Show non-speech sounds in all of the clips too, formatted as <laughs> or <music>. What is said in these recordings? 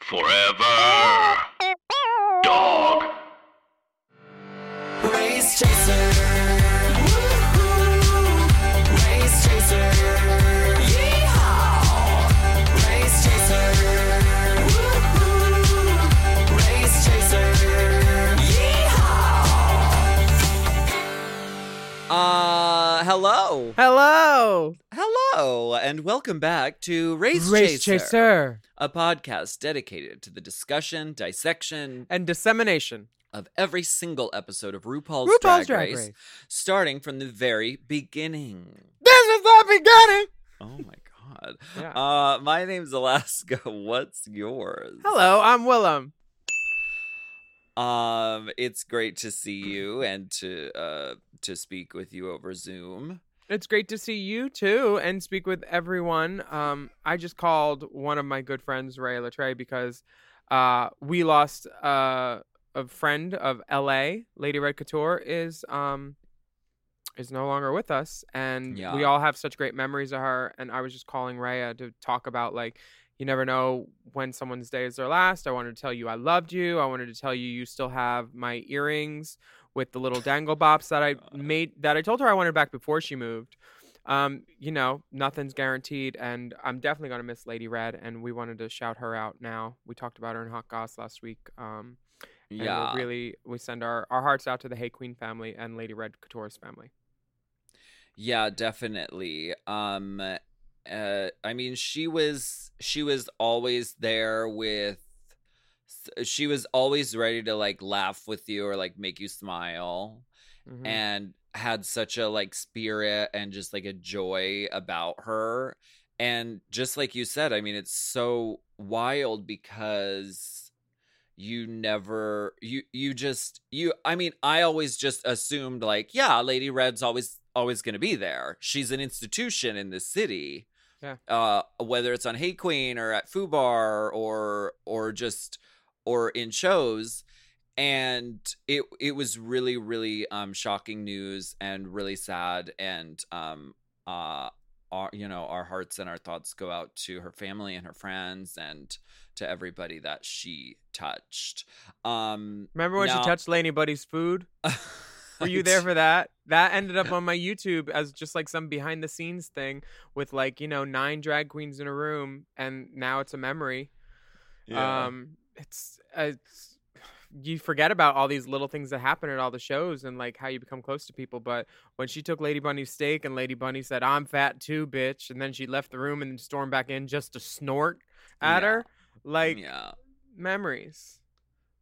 Forever. <laughs> Dog. Race Chaser. Hello. Hello, Hello, and welcome back to Race, Race Chaser, Chaser, a podcast dedicated to the discussion, dissection and dissemination. of every single episode of RuPaul's, RuPaul's Drag, Drag Race, Race. starting from the very beginning. This is the beginning. Oh my god. Yeah. Uh, my name's Alaska. <laughs> What's yours? Hello, I'm Willam. Um, it's great to see you and to uh to speak with you over Zoom. It's great to see you too and speak with everyone. Um, I just called one of my good friends, Rhea Litré, because uh, we lost uh, a friend of L.A. Lady Red Couture is um is no longer with us, and we all have such great memories of her. And I was just calling Rhea to talk about like. You never know when someone's day is their last. I wanted to tell you I loved you. I wanted to tell you you still have my earrings with the little dangle bops that I <laughs> made that I told her I wanted back before she moved. Um, you know, nothing's guaranteed, and I'm definitely gonna miss Lady Red, and we wanted to shout her out now. We talked about her in Hot Goss last week. Um, Yeah. really we send our, our hearts out to the Hey Qween family and Lady Red Couture's family. Yeah, definitely. Um uh I mean she was she was always there with she was always ready to like laugh with you or like make you smile Mhm. and had such a like spirit and just like a joy about her and just like you said i mean it's so wild because you never you you just you i mean i always just assumed like yeah lady red's always always going to be there. She's an institution in this city. Yeah. uh whether it's on hey qween or at fubar or or just or in shows. And it it was really really um shocking news and really sad. And um uh our you know our hearts and our thoughts go out to her family and her friends and to everybody that she touched. Um Remember when now- she touched Lady Bunny's food? <laughs> Were you there for that? That ended up on my YouTube as just like some behind the scenes thing with like, you know, nine drag queens in a room and now it's a memory. Yeah. Um it's it's you forget about all these little things that happen at all the shows and like how you become close to people. But when she took Lady Bunny's steak and Lady Bunny said, I'm fat too, bitch, and then she left the room and stormed back in just to snort at Yeah. her, like yeah memories.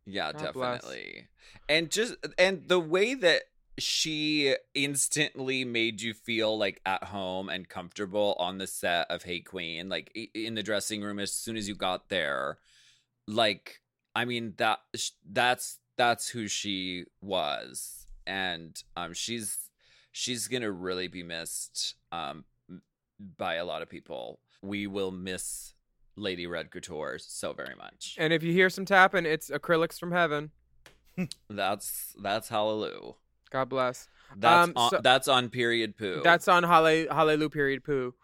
Yeah, God bless. definitely. And just and the way that she instantly made you feel like at home and comfortable on the set of Hey Qween, like in the dressing room as soon as you got there. Like I mean that that's that's who she was and um she's she's going to really be missed um by a lot of people. We will miss Lady Red Couture so very much. And if you hear some tapping, it's acrylics from heaven. That's that's hallelujah. God bless. That's Um, on, so- that's on period poo. That's on Halle- Hallelujah period poo.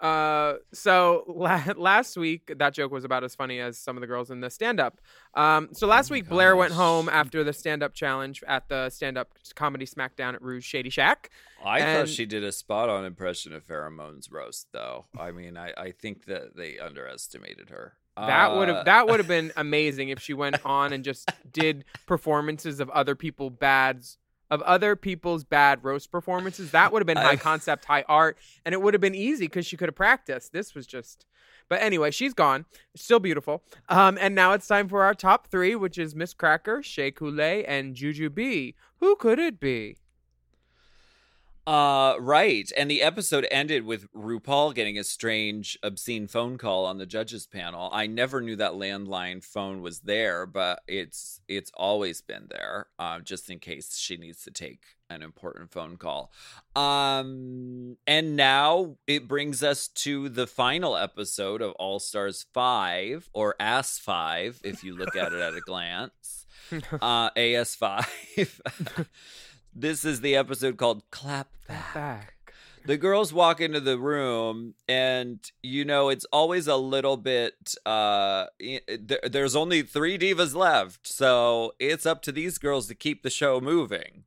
Uh, so <laughs> la- last week that joke was about as funny as some of the girls in the stand up. Um, so last Oh week Blair went home after the stand up challenge at the stand up comedy smackdown at Rouge Shady Shack. I and- thought she did a spot on impression of Pheromone's roast, though. I mean, I, I think that they underestimated her. That would Uh, have that would have been amazing if she went <laughs> on and just did performances of other people bads of other people's bad roast performances. That would have been high I- concept, high art, and it would have been easy because she could have practiced. This was just. But anyway, she's gone. Still beautiful. Um, and now it's time for our top three, which is Miz Cracker, Shea Coulee, and Jujubee. Who could it be? Uh, right. And the episode ended with RuPaul getting a strange, obscene phone call on the judges panel. I never knew that landline phone was there, but it's it's always been there, uh, just in case she needs to take an important phone call. Um, and now it brings us to the final episode of All Stars Five or Ass Five, if you look at it at a glance. <laughs> Uh, AS Five. <laughs> This is the episode called Clap Back. Back. The girls walk into the room, and you know it's always a little bit. Uh, there's only three divas left, so it's up to these girls to keep the show moving.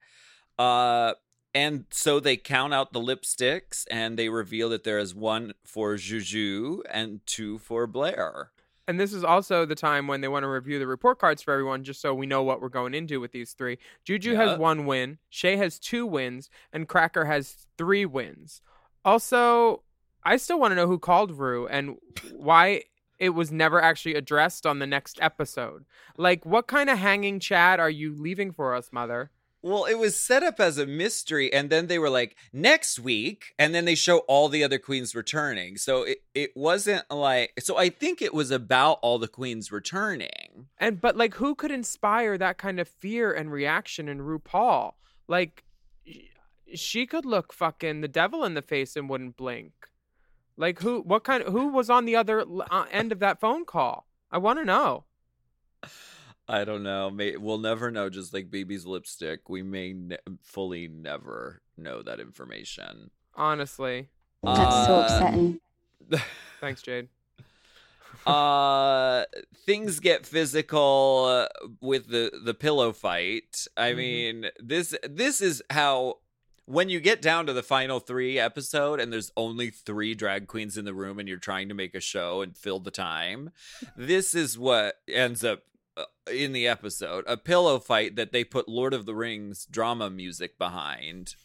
Uh, and so they count out the lipsticks, and they reveal that there is one for Juju and two for Blair. And this is also the time when they want to review the report cards for everyone, just so we know what we're going into with these three. Juju Yeah. has one win, Shea has two wins, and Cracker has three wins. Also, I still want to know who called Rue and why it was never actually addressed on the next episode. Like, what kind of hanging chat are you leaving for us, Mother? Well, it was set up as a mystery, and then they were like, next week, and then they show all the other queens returning. So it, it wasn't like so I think it was about all the queens returning. And but like who could inspire that kind of fear and reaction in RuPaul? Like she could look fucking the devil in the face and wouldn't blink. Like who what kind who was on the other uh, end of that phone call? I want to know. I don't know. May, we'll never know. Just like baby's lipstick, we may ne- fully never know that information. Honestly. That's so Uh, upsetting. <laughs> Thanks, Jade. uh things get physical uh, with the the pillow fight i Mhm. mean this this is how when you get down to the final three episode and there's only three drag queens in the room and you're trying to make a show and fill the time this is what ends up in the episode a pillow fight that they put lord of the rings drama music behind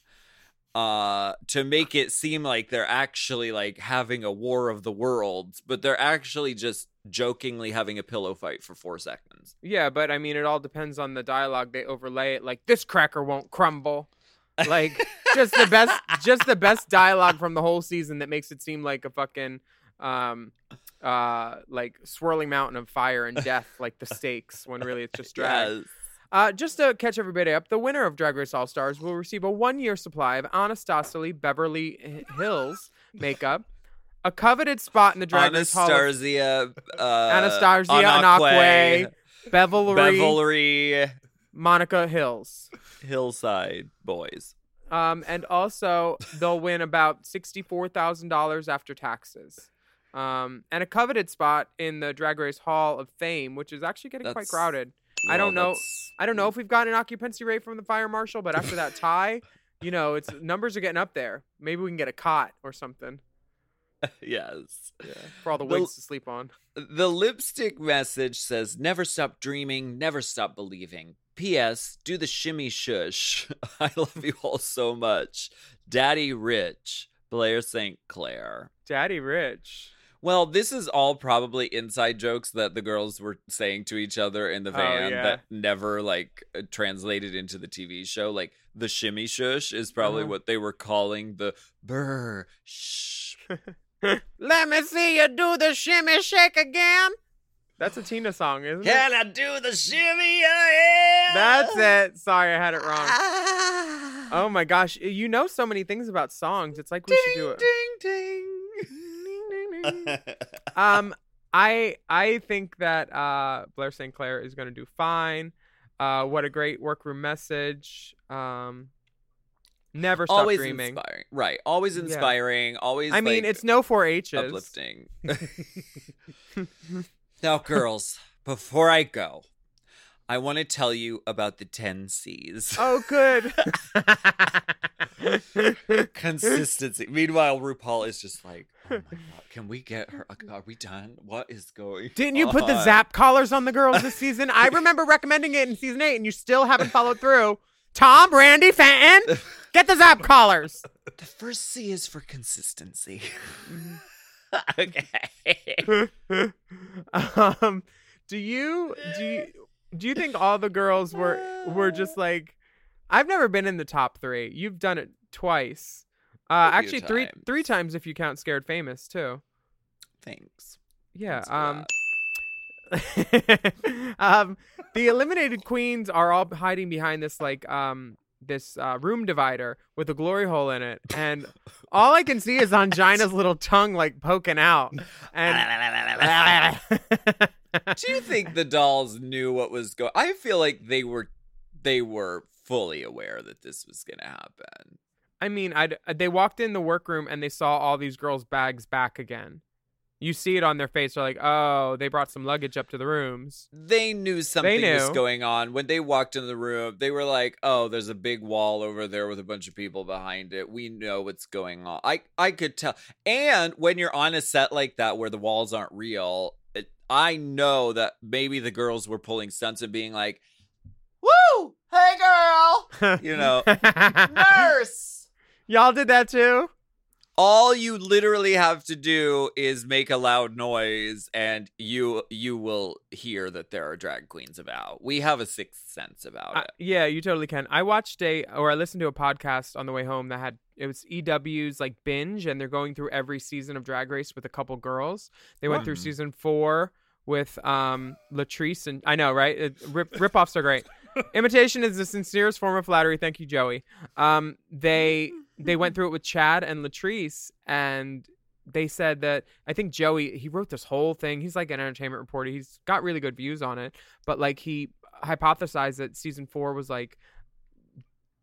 uh to make it seem like they're actually like having a war of the worlds but they're actually just jokingly having a pillow fight for four seconds Yeah, but I mean it all depends on the dialogue they overlay it like this cracker won't crumble. Like <laughs> just the best just the best dialogue from the whole season that makes it seem like a fucking um uh like swirling mountain of fire and death <laughs> like the stakes when really it's just drag. Yes. Uh, just to catch everybody up, the winner of Drag Race All Stars will receive a one year supply of Anastasia Beverly H- Hills makeup, a coveted spot in the Drag Race Hall anastasia uh Anastasia Anakwe, Beverly, beverly Monica Hills. hillside boys Um, and also they'll win about sixty-four thousand dollars after taxes. Um, and a coveted spot in the Drag Race Hall of Fame, which is actually getting quite That's- crowded. I don't know. I don't know if we've got an occupancy rate from the fire marshal, but after that <laughs> tie, you know, it's numbers are getting up there. Maybe we can get a cot or something <laughs> yes for all the The- wigs to sleep on. The lipstick message says, Never stop dreaming, never stop believing. P.S. Do the shimmy shush. <laughs> I love you all so much. Daddy Rich, Blair St. Clair. Daddy Rich. Well, this is all probably inside jokes that the girls were saying to each other in the Oh, van yeah. that never like uh, translated into the TV show. Like the shimmy shush is probably Uh-huh. what they were calling the brr shh. <laughs> Let me see you do the shimmy shake again. That's a Tina song, isn't it? Can I do the shimmy? Yeah. That's it. Sorry, I had it wrong. Ah. Oh my gosh, you know so many things about songs. It's like we should do it. Ding ding. <laughs> Um, I I think that uh Blair St. Clair is going to do fine. Uh, what a great workroom message. Um, never stop always dreaming. inspiring, right? Always Yeah. inspiring. Always. I mean, like, it's no four H's. uplifting. <laughs> now, girls, before I go, I want to tell you about the 10 C's. Oh, good. <laughs> Consistency. Meanwhile, RuPaul is just like, oh my God, can we get her? Are we done? What is going Didn't you put the on?" zap collars on the girls this <laughs> season? I remember recommending it in season eight, and you still haven't followed through. Tom, Randy, Fenton, get the zap collars. The first C is for consistency. <laughs> Okay. um, do you do you do you think all the girls were were just <laughs> like? I've never been in the top three. You've done it twice. Uh, actually, three times. three times if you count Scared Famous too. Thanks. Yeah. Thanks Um. <laughs> um, the eliminated queens are all hiding behind this like um this uh, room divider with a glory hole in it, and all I can see is <laughs> Ongina's little tongue like poking out. And Do you think the dolls knew what was going? I feel like they were, they were fully aware that this was going to happen. I mean, I uh, they walked in the workroom and they saw all these girls' bags back again. You see it on their face. They're like, "Oh, they brought some luggage up to the rooms." They knew something was knew. going on when they walked into the room. They were like, "Oh, there's a big wall over there with a bunch of people behind it. We know what's going on." I I could tell. And when you're on a set like that where the walls aren't real, I know that maybe the girls were pulling stunts and being like, "Woo, hey girl," <laughs> you know, <laughs> nurse. Y'all did that too. All you literally have to do is make a loud noise and you you will hear that there are drag queens about we have a sixth sense about it yeah, you totally can. I watched a or I listened to a podcast on the way home that had it was EW's like binge, and they're going through every season of Drag Race with a couple girls. They went through season four with um Latrice and I know right. It, rip rip-offs are great. <laughs> Imitation is the sincerest form of flattery. Thank you, Joey. Um, they they went mm-hmm. through it with Chad and Latrice, and they said that I think Joey he wrote this whole thing. He's like an entertainment reporter. He's got really good views on it, but like he hypothesized that season four was like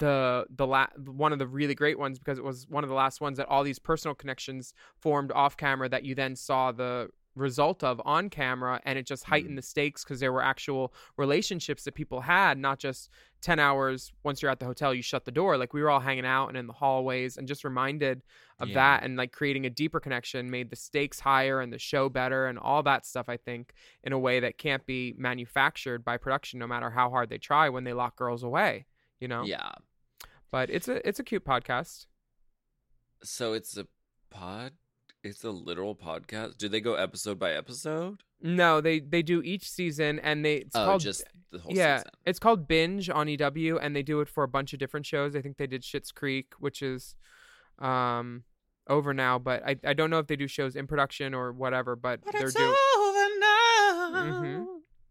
the the la- one of the really great ones because it was one of the last ones that all these personal connections formed off camera that you then saw the result of on camera and it just heightened mm-hmm. the stakes because there were actual relationships that people had not just 10 hours once you're at the hotel you shut the door. Like we were all hanging out and in the hallways and just reminded of Yeah. that and like creating a deeper connection made the stakes higher and the show better and all that stuff i think in a way that can't be manufactured by production no matter how hard they try when they lock girls away you know? Yeah. But it's a it's a cute podcast. So it's a pod it's a literal podcast? Do they go episode by episode no they they do each season and they it's oh called just the whole yeah season. it's called binge on ew and they do it for a bunch of different shows. I think they did Schitt's creek which is um over now but i, I don't know if they do shows in production or whatever but, they're doing over now. Mhm.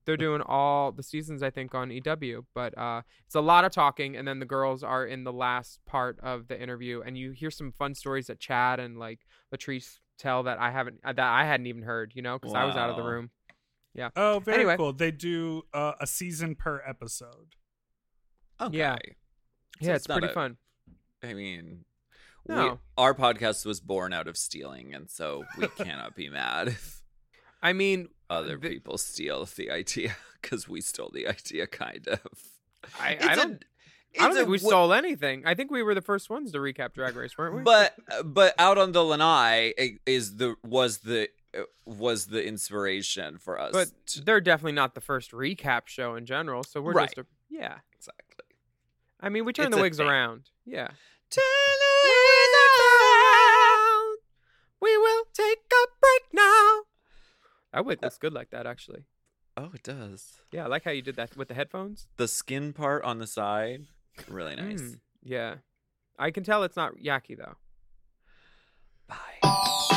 they're doing all the seasons i think on ew but uh it's a lot of talking and then the girls are in the last part of the interview and you hear some fun stories that chad and like latrice tell that i haven't uh, that i hadn't even heard you know because i was out of the room. Yeah. Oh, very Anyway. cool. They do uh, a season per episode. okay Yeah. So yeah it's, not pretty a- fun i mean we, No. our podcast was born out of stealing and so we cannot be mad if <laughs> i mean other The- people steal the idea because we stole the idea, kind of. I, It's I a- don't. I don't think we w- stole anything. I think we were the first ones to recap Drag Race, weren't we? But but out on the lanai is the was the uh, was the inspiration for us. but to- they're definitely not the first recap show in general. So we're Right. just a, yeah. exactly. I mean, we turn It's the wigs thing. around. Yeah. Turn the wigs around. We will take a break now. That wig looks good like that, actually. Oh, it does. Yeah, I like how you did that with the headphones. The skin part on the side, really nice. Mm, yeah. I can tell it's not Yaki though. Bye.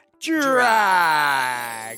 drag.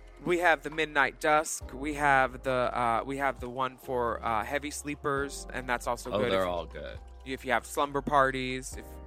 We have the Midnight Dusk. We have the uh, we have the one for uh, heavy sleepers, and that's also Oh, good. they're if, all good. if you have slumber parties. If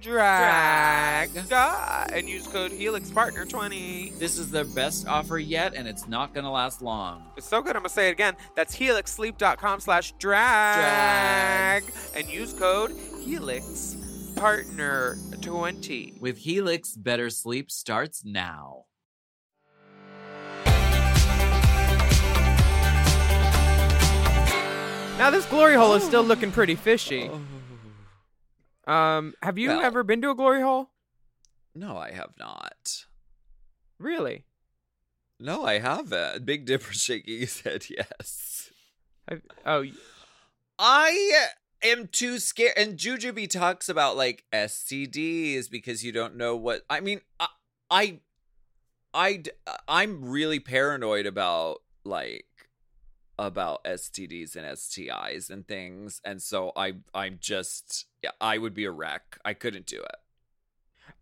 drag drag. and use code HelixPartner20. This is their best offer yet, and it's not going to last long. It's so good, I'm gonna say it again. That's helixsleep.com slash drag and use code HelixPartner20. With Helix, better sleep starts now. Now this glory hole is still looking pretty fishy. Oh. Um, have you Well- ever been to a glory hole? No, I have not. Really? No, I haven't. Big Dipper shaking his head yes. Have- oh, I am too scared. And Jujubee talks about like STDs because you don't know what. I mean, I, I, I, I'm really paranoid about like about STDs and STIs and things, and so I, I'm just, yeah, I would be a wreck. I couldn't do it.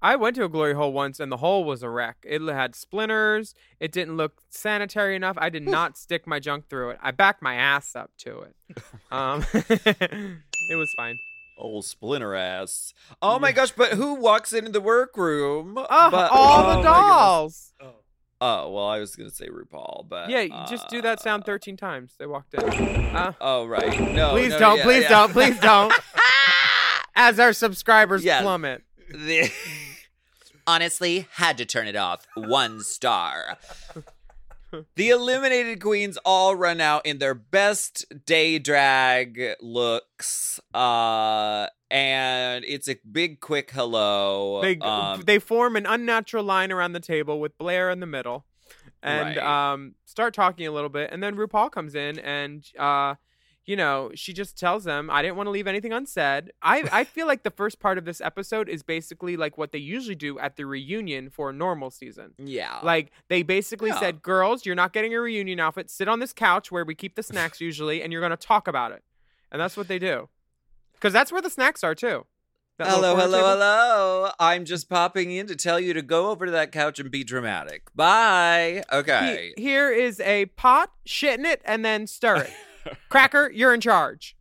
I went to a glory hole once and the hole was a wreck. It had splinters. It didn't look sanitary enough. I did <laughs> not stick my junk through it. I backed my ass up to it. <laughs> Um, <laughs> it was fine. Old splinter ass. Oh my gosh! But who walks into the workroom? Oh, but, all oh the my dolls. Oh. Oh well, I was gonna say RuPaul, but Yeah, you just do that sound uh, 13 times. They walked in. Uh, Oh right, no. please no, don't, yeah, please yeah. don't, please don't. As our subscribers Yes. plummet. The- <laughs> Honestly, had to turn it off. One star. The eliminated queens all run out in their best day drag looks. Uh and it's a big quick hello. They um, they form an unnatural line around the table with Blair in the middle, and Right. um, start talking a little bit. And then RuPaul comes in, and uh, you know, she just tells them, "I didn't want to leave anything unsaid." I I feel like the first part of this episode is basically like what they usually do at the reunion for a normal season. yeah. Like they basically Yeah. said, "Girls, you're not getting a reunion outfit. Sit on this couch where we keep the snacks usually, and you're going to talk about it." And that's what they do, because that's where the snacks are too. That Hello, hello, table. hello. I'm just popping in to tell you to go over to that couch and be dramatic. Bye. Okay. He- here is a pot, shitting it, and then stir it. Cracker, you're in charge.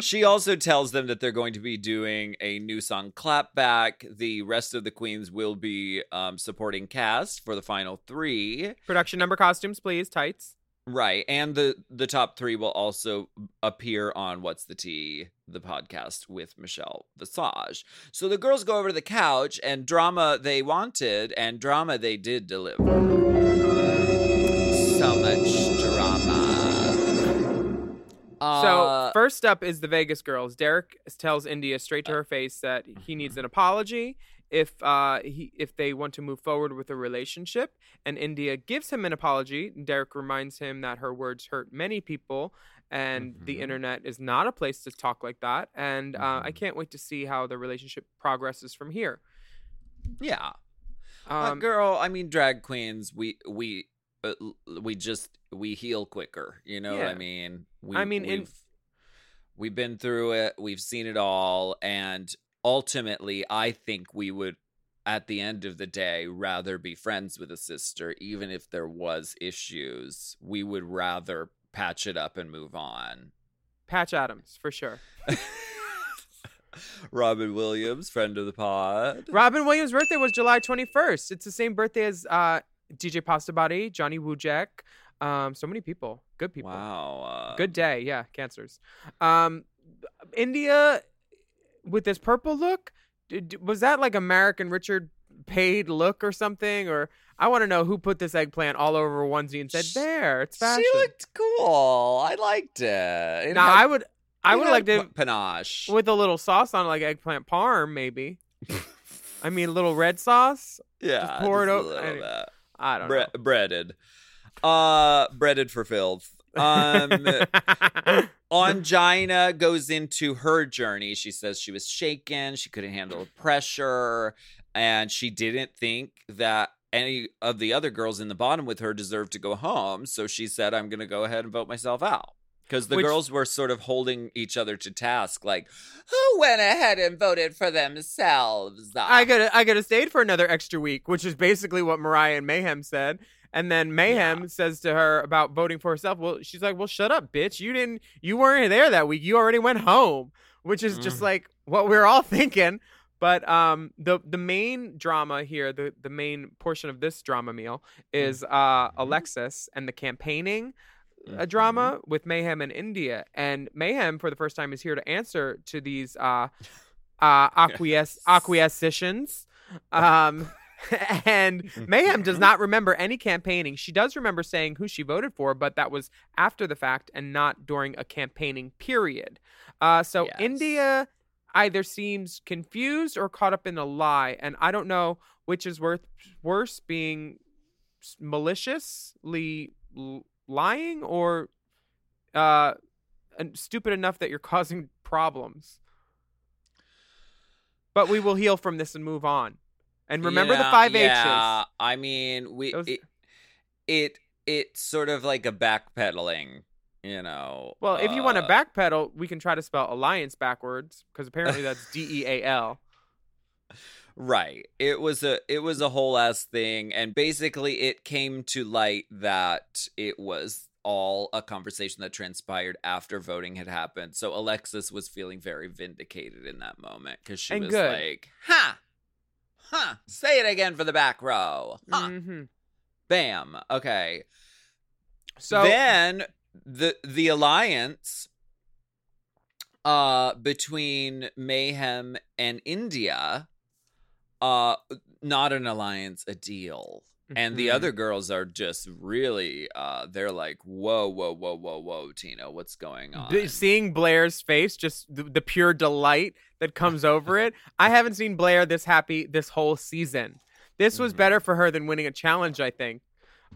she also tells them that they're going to be doing a new song, Clapback. The rest of the queens will be um, supporting cast for the final three. Production number costumes, please. Tights. Right. And the the top three will also appear on What's the Tea, the podcast with Michelle Visage. So the girls go over to the couch and drama they wanted and drama they did deliver. So much Uh, So first up is the Vegas girls. Derrick tells India straight to her face that he needs an apology if uh, he if they want to move forward with a relationship. And India gives him an apology. Derrick reminds him that her words hurt many people, and the Mhm. internet is not a place to talk like that. And uh, I Mhm. can't wait to see how the relationship progresses from here. yeah. Uh, Um, girl, I mean, drag queens, we we uh, we just we heal quicker. You know what I mean? We, I mean, we've we've been through it. We've seen it all, and ultimately, I think we would, at the end of the day, rather be friends with a sister, even if there was issues. We would rather patch it up and move on. Patch Adams for sure. <laughs> Robin Williams, friend of the pod. Robin Williams' birthday was July 21st. It's the same birthday as uh, DJ Pasta Body, Johnny Wujek. Um, so many people, good people. Wow. uh, Good day, yeah, cancers. Um, India with this purple look, was that like American Richard paid look or something? Or I want to know who put this eggplant all over a onesie and said, "There, it's fashion." She looked cool. I liked it. it now had- I would, I would like to panache. with a little sauce on, like eggplant parm, maybe. <laughs> I mean, a little red sauce. yeah, pour it over- bit. I don't Bre- breaded. Uh, breaded for filth. Um. <laughs> Ongina goes into her journey. She says she was shaken. She couldn't handle the pressure, and she didn't think that any of the other girls in the bottom with her deserved to go home. So she said, "I'm going to go ahead and vote myself out." Because the Which- girls were sort of holding each other to task, like, "Who went ahead and voted for themselves?" I could I could have stayed for another extra week, which is basically what Mariah and Mayhem said. And then Mayhem says to her about voting for herself. Well, she's like, "Well, shut up, bitch. You didn't. You weren't there that week. You already went home." Which is just Mm. like what we're all <laughs> thinking. But um, the the main drama here, the the main portion of this drama meal is uh Alexis and the campaigning a drama with Mayhem and India. And Mayhem, for the first time, is here to answer to these uh, <laughs> uh. <laughs> Um, <laughs> and Mayhem does not remember any campaigning. She does remember saying who she voted for, but that was after the fact and not during a campaigning period. Uh, so Yes. India either seems confused or caught up in a lie, and I don't know which is worth worse, being maliciously lying or uh, stupid enough that you're <laughs> causing problems. But we will heal from this and move on. And remember the Yeah, five yeah. H's. I mean, we Those- it, it it's sort of like a backpedaling, you know. Well, if you want to uh, backpedal, we can try to spell alliance backwards because apparently that's <laughs> D E A L. Right. It was a it was a whole ass thing and basically it came to light that it was all a conversation that transpired after voting had happened. So Alexis was feeling very vindicated in that moment cuz she And was good. like, "Ha. Huh. Say it again for the back row." Huh. hmm Bam. Okay. So then the the alliance uh between Mayhem and India uh not an alliance a deal and the Mhm. other girls are just really uh they're like whoa whoa whoa whoa whoa Tina what's going on B- seeing Blair's face, just the, the pure delight that comes over it. I haven't seen Blair this happy this whole season. This was Mhm. better for her than winning a challenge, I think.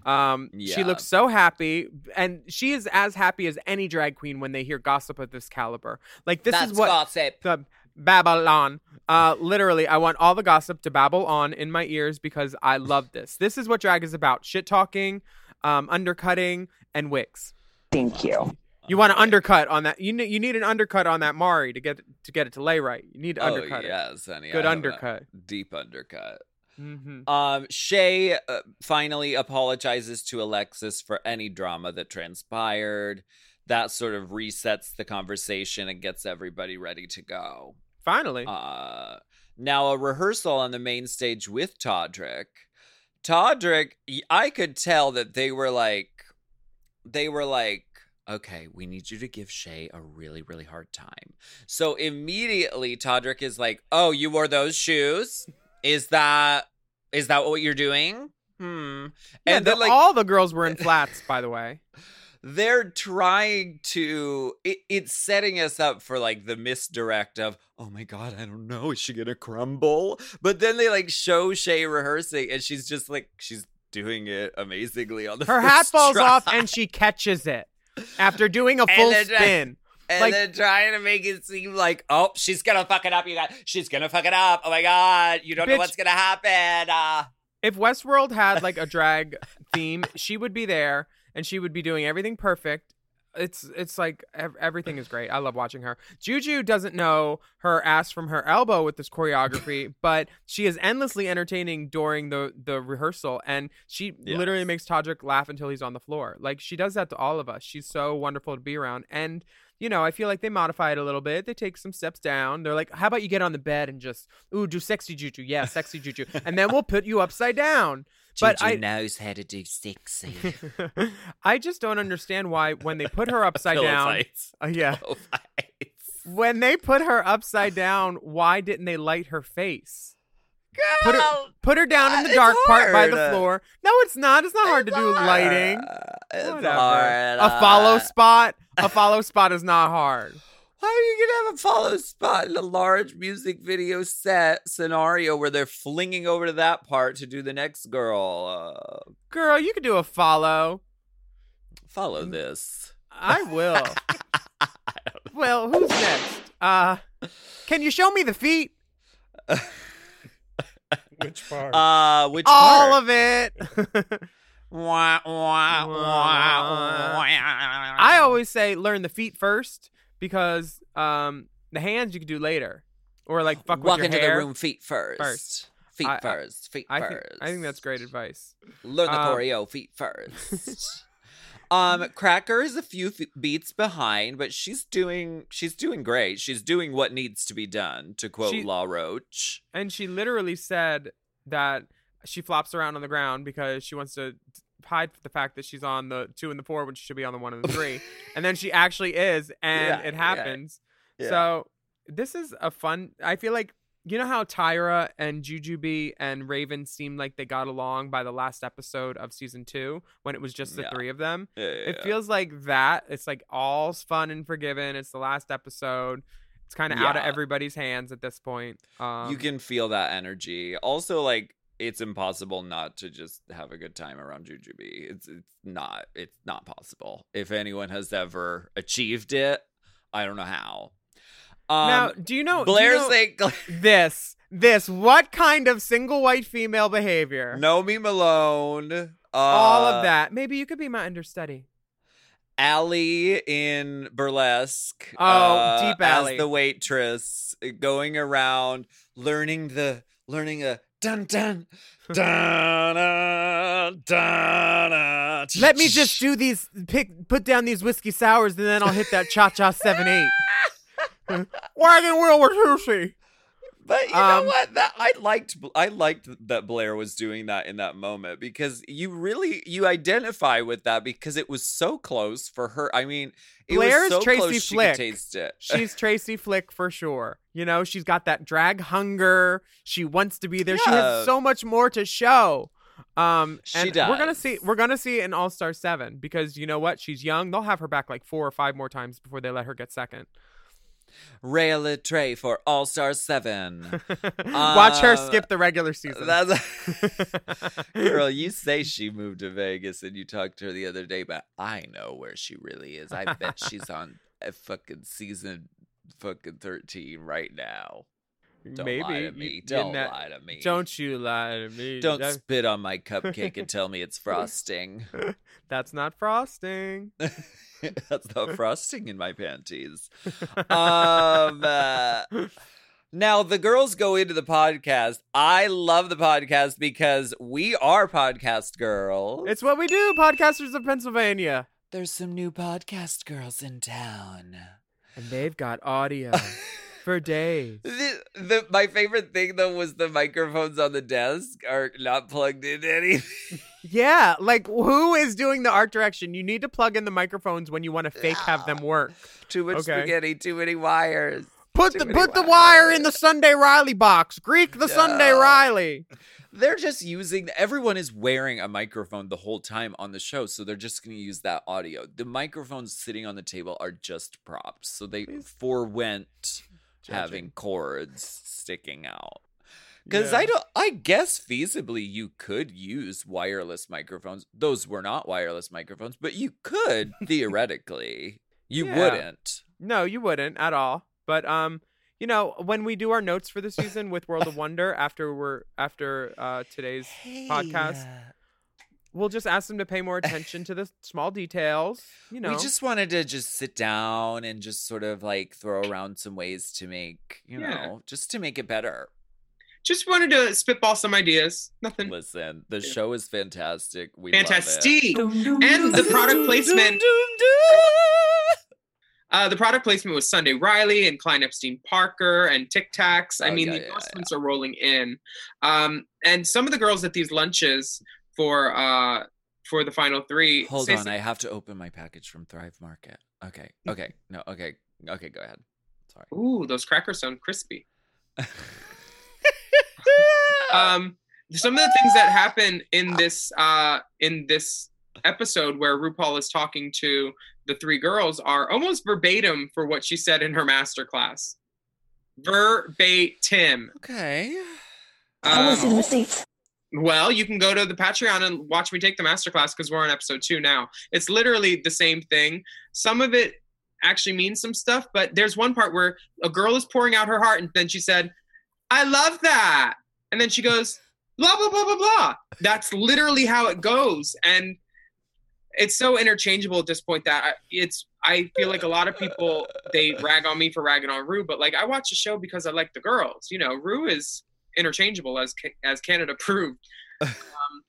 Um, she looks so happy, and she is as happy as any drag queen when they hear gossip of this caliber. Like this That's is what gossip the Babylon. Uh, literally, I want all the gossip to babble on in my ears because I love this. This is what drag is about: shit talking, um, undercutting, and wigs. Thank you. You want to undercut on that. You ne- you need an undercut on that Mari to get to get it to lay right. You need to oh undercut it. yes honey Good I have a undercut. deep undercut hmm Um, Shea uh, finally apologizes to Alexis for any drama that transpired. That sort of resets the conversation and gets everybody ready to go. Finally, Uh, now a rehearsal on the main stage with Todrick. Todrick, I could tell that they were like, they were like, okay, we need you to give Shea a really, really hard time. So immediately Todrick is like, oh, you wore those shoes? Is that, is that what you're doing? Hmm. yeah, and the- then like all the girls were in flats, by the way. <laughs> they're trying to it, it's setting us up for like the misdirect of oh my god i don't know is she gonna crumble but then they like show shea rehearsing and she's just like she's doing it amazingly on the Her <laughs> hat falls try. off and she catches it after doing a <laughs> full spin. and like- then trying to make it seem like oh she's gonna fuck it up you guys she's gonna fuck it up oh my god you don't know what's gonna happen uh If Westworld had like a drag theme, she would be there and she would be doing everything perfect. It's it's like ev- everything is great. I love watching her. Juju doesn't know her ass from her elbow with this choreography, <laughs> but she is endlessly entertaining during the the rehearsal, and she literally makes Todrick laugh until he's on the floor. Like she does that to all of us. She's so wonderful to be around, and you know I feel like they modify it a little bit. They take some steps down. They're like, "How about you get on the bed and just ooh do sexy Juju? Yeah, sexy Juju, and then we'll put you upside down." But Juju I knows how to do sexy. <laughs> I just don't understand why when they put her <laughs> upside down. Uh, yeah. <laughs> When they put her upside down, why didn't they light her face? Put her, put her down in the dark part by the floor. No, it's not. It's not hard to do lighting. It's Whatever. hard. A follow uh, spot. A follow spot is not hard. How are you gonna have a follow spot in a large music video set scenario where they're flinging over to that part to do the next girl? Uh, Girl, you could do a follow. follow this. I will. <laughs> well, who's next? Uh, can you show me the feet? <laughs> Which part? Uh, which All part? of it. <laughs> Wah, wah, wah, wah. I always say learn the feet first because um the hands you can do later, or like fuck walk with your into the room feet first. First. Feet I- I- first. Feet I first. think I think that's great advice. Learn the Um, choreo feet first. <laughs> um, Cracker is a few f- beats behind, but she's doing she's doing great. She's doing what needs to be done. To quote She- Law Roach. And she literally said that she flops around on the ground because she wants to hide for the fact that she's on the two and the four when she should be on the one and the three. <laughs> and then she actually is, and Yeah, it happens. yeah. So this is a fun. I feel like you know how Tyra and Jujubee and Raven seemed like they got along by the last episode of season two when it was just the Yeah. three of them. Yeah, yeah, It yeah. feels like that. It's like all's fun and forgiven. It's the last episode. It's kind of out of everybody's hands at this point. Um, you can feel that energy. Also, like it's impossible not to just have a good time around Jujubee. It's it's not it's not possible. If anyone has ever achieved it, I don't know how. Um, now, do you know Blair's you know like <laughs> this? This what kind of single white female behavior? Nomi Malone. Uh, All of that. Maybe you could be my understudy. Allie in burlesque. Oh, uh, deep Ally. as the waitress, going around learning the learning a dun dun dun dun dun. Let me just do these. Pick, put down these whiskey sours, and then I'll hit that cha cha seven eight. <laughs> Wagon wheel with Lucy. But you Um, know what? That I liked. I liked that Blair was doing that in that moment because you really you identify with that because it was so close for her. I mean, it Blair's was so Tracy close she Flick. could taste it. She's <laughs> Tracy Flick for sure. You know, she's got that drag hunger. She wants to be there. She has so much more to show. Um, She and We're gonna see. We're gonna see in All Star Seven because you know what? She's young. They'll have her back like four or five more times before they let her get second. Rhea Litré for All Star Seven. <laughs> Watch her Um, skip the regular season. That's <laughs> girl. You say she moved to Vegas and you talked to her the other day, but I know where she really is. I bet she's on a fucking season fucking thirteen right now. Don't Maybe lie to me. Don't lie to me. Don't you lie to me. Don't That- spit on my cupcake and tell me it's <laughs> frosting. <laughs> That's not frosting. <laughs> That's not frosting in my panties. Um, uh, now the girls go into the podcast. I love the podcast because we are podcast girls. It's what we do, podcasters of Pennsylvania. There's some new podcast girls in town. And they've got audio for days. The, the, my favorite thing though was the microphones on the desk are not plugged in anything. <laughs> Yeah, like who is doing the art direction? You need to plug in the microphones when you want to fake have them work. Too much Okay. spaghetti, too many wires. Put Too the put the wire in the Sunday Riley box. Greek the Sunday Riley. They're just using everyone is wearing a microphone the whole time on the show, so they're just going to use that audio. The microphones sitting on the table are just props, so they forewent having cords sticking out. Because I don't, I guess feasibly you could use wireless microphones. Those were not wireless microphones, but you could <laughs> theoretically. You Yeah. wouldn't. No, you wouldn't at all. But um, you know, when we do our notes for the season with World of <laughs> Wonder after we're after uh today's podcast, we'll just ask them to pay more attention to the <laughs> small details. You know, We just wanted to just sit down and just sort of like throw around some ways to make, you Yeah. know, just to make it better. Just wanted to spitball some ideas. Nothing. Listen, the Yeah. show is fantastic. We Fantastic. Love And the product it. placement. Uh, the product placement was Sunday Riley and Klein Epstein Parker and Tic Tacs. I Oh, mean, yeah, the yeah, endorsements are rolling in. Um, and some of the girls at these lunches for uh, for the final three. Hold say on, I have to open my package from Thrive Market. Okay, okay, no, okay, okay, go ahead. Sorry. Ooh, those crackers sound crispy. <laughs> um some of the things that happen in this uh in this episode where RuPaul is talking to the three girls are almost verbatim for what she said in her master class. Verbatim. okay. Um, well, you can go to the Patreon and watch me take the masterclass because we're on episode two now. It's literally the same thing. Some of it actually means some stuff, but there's one part where a girl is pouring out her heart, and then she said, I love that. And then she goes, blah, blah, blah, blah, blah. That's literally how it goes. And it's so interchangeable at this point that it's, I feel like a lot of people, they rag on me for ragging on Ru, but like I watch the show because I like the girls. You know, Ru is interchangeable as as Canada <laughs> proved. <laughs> Um,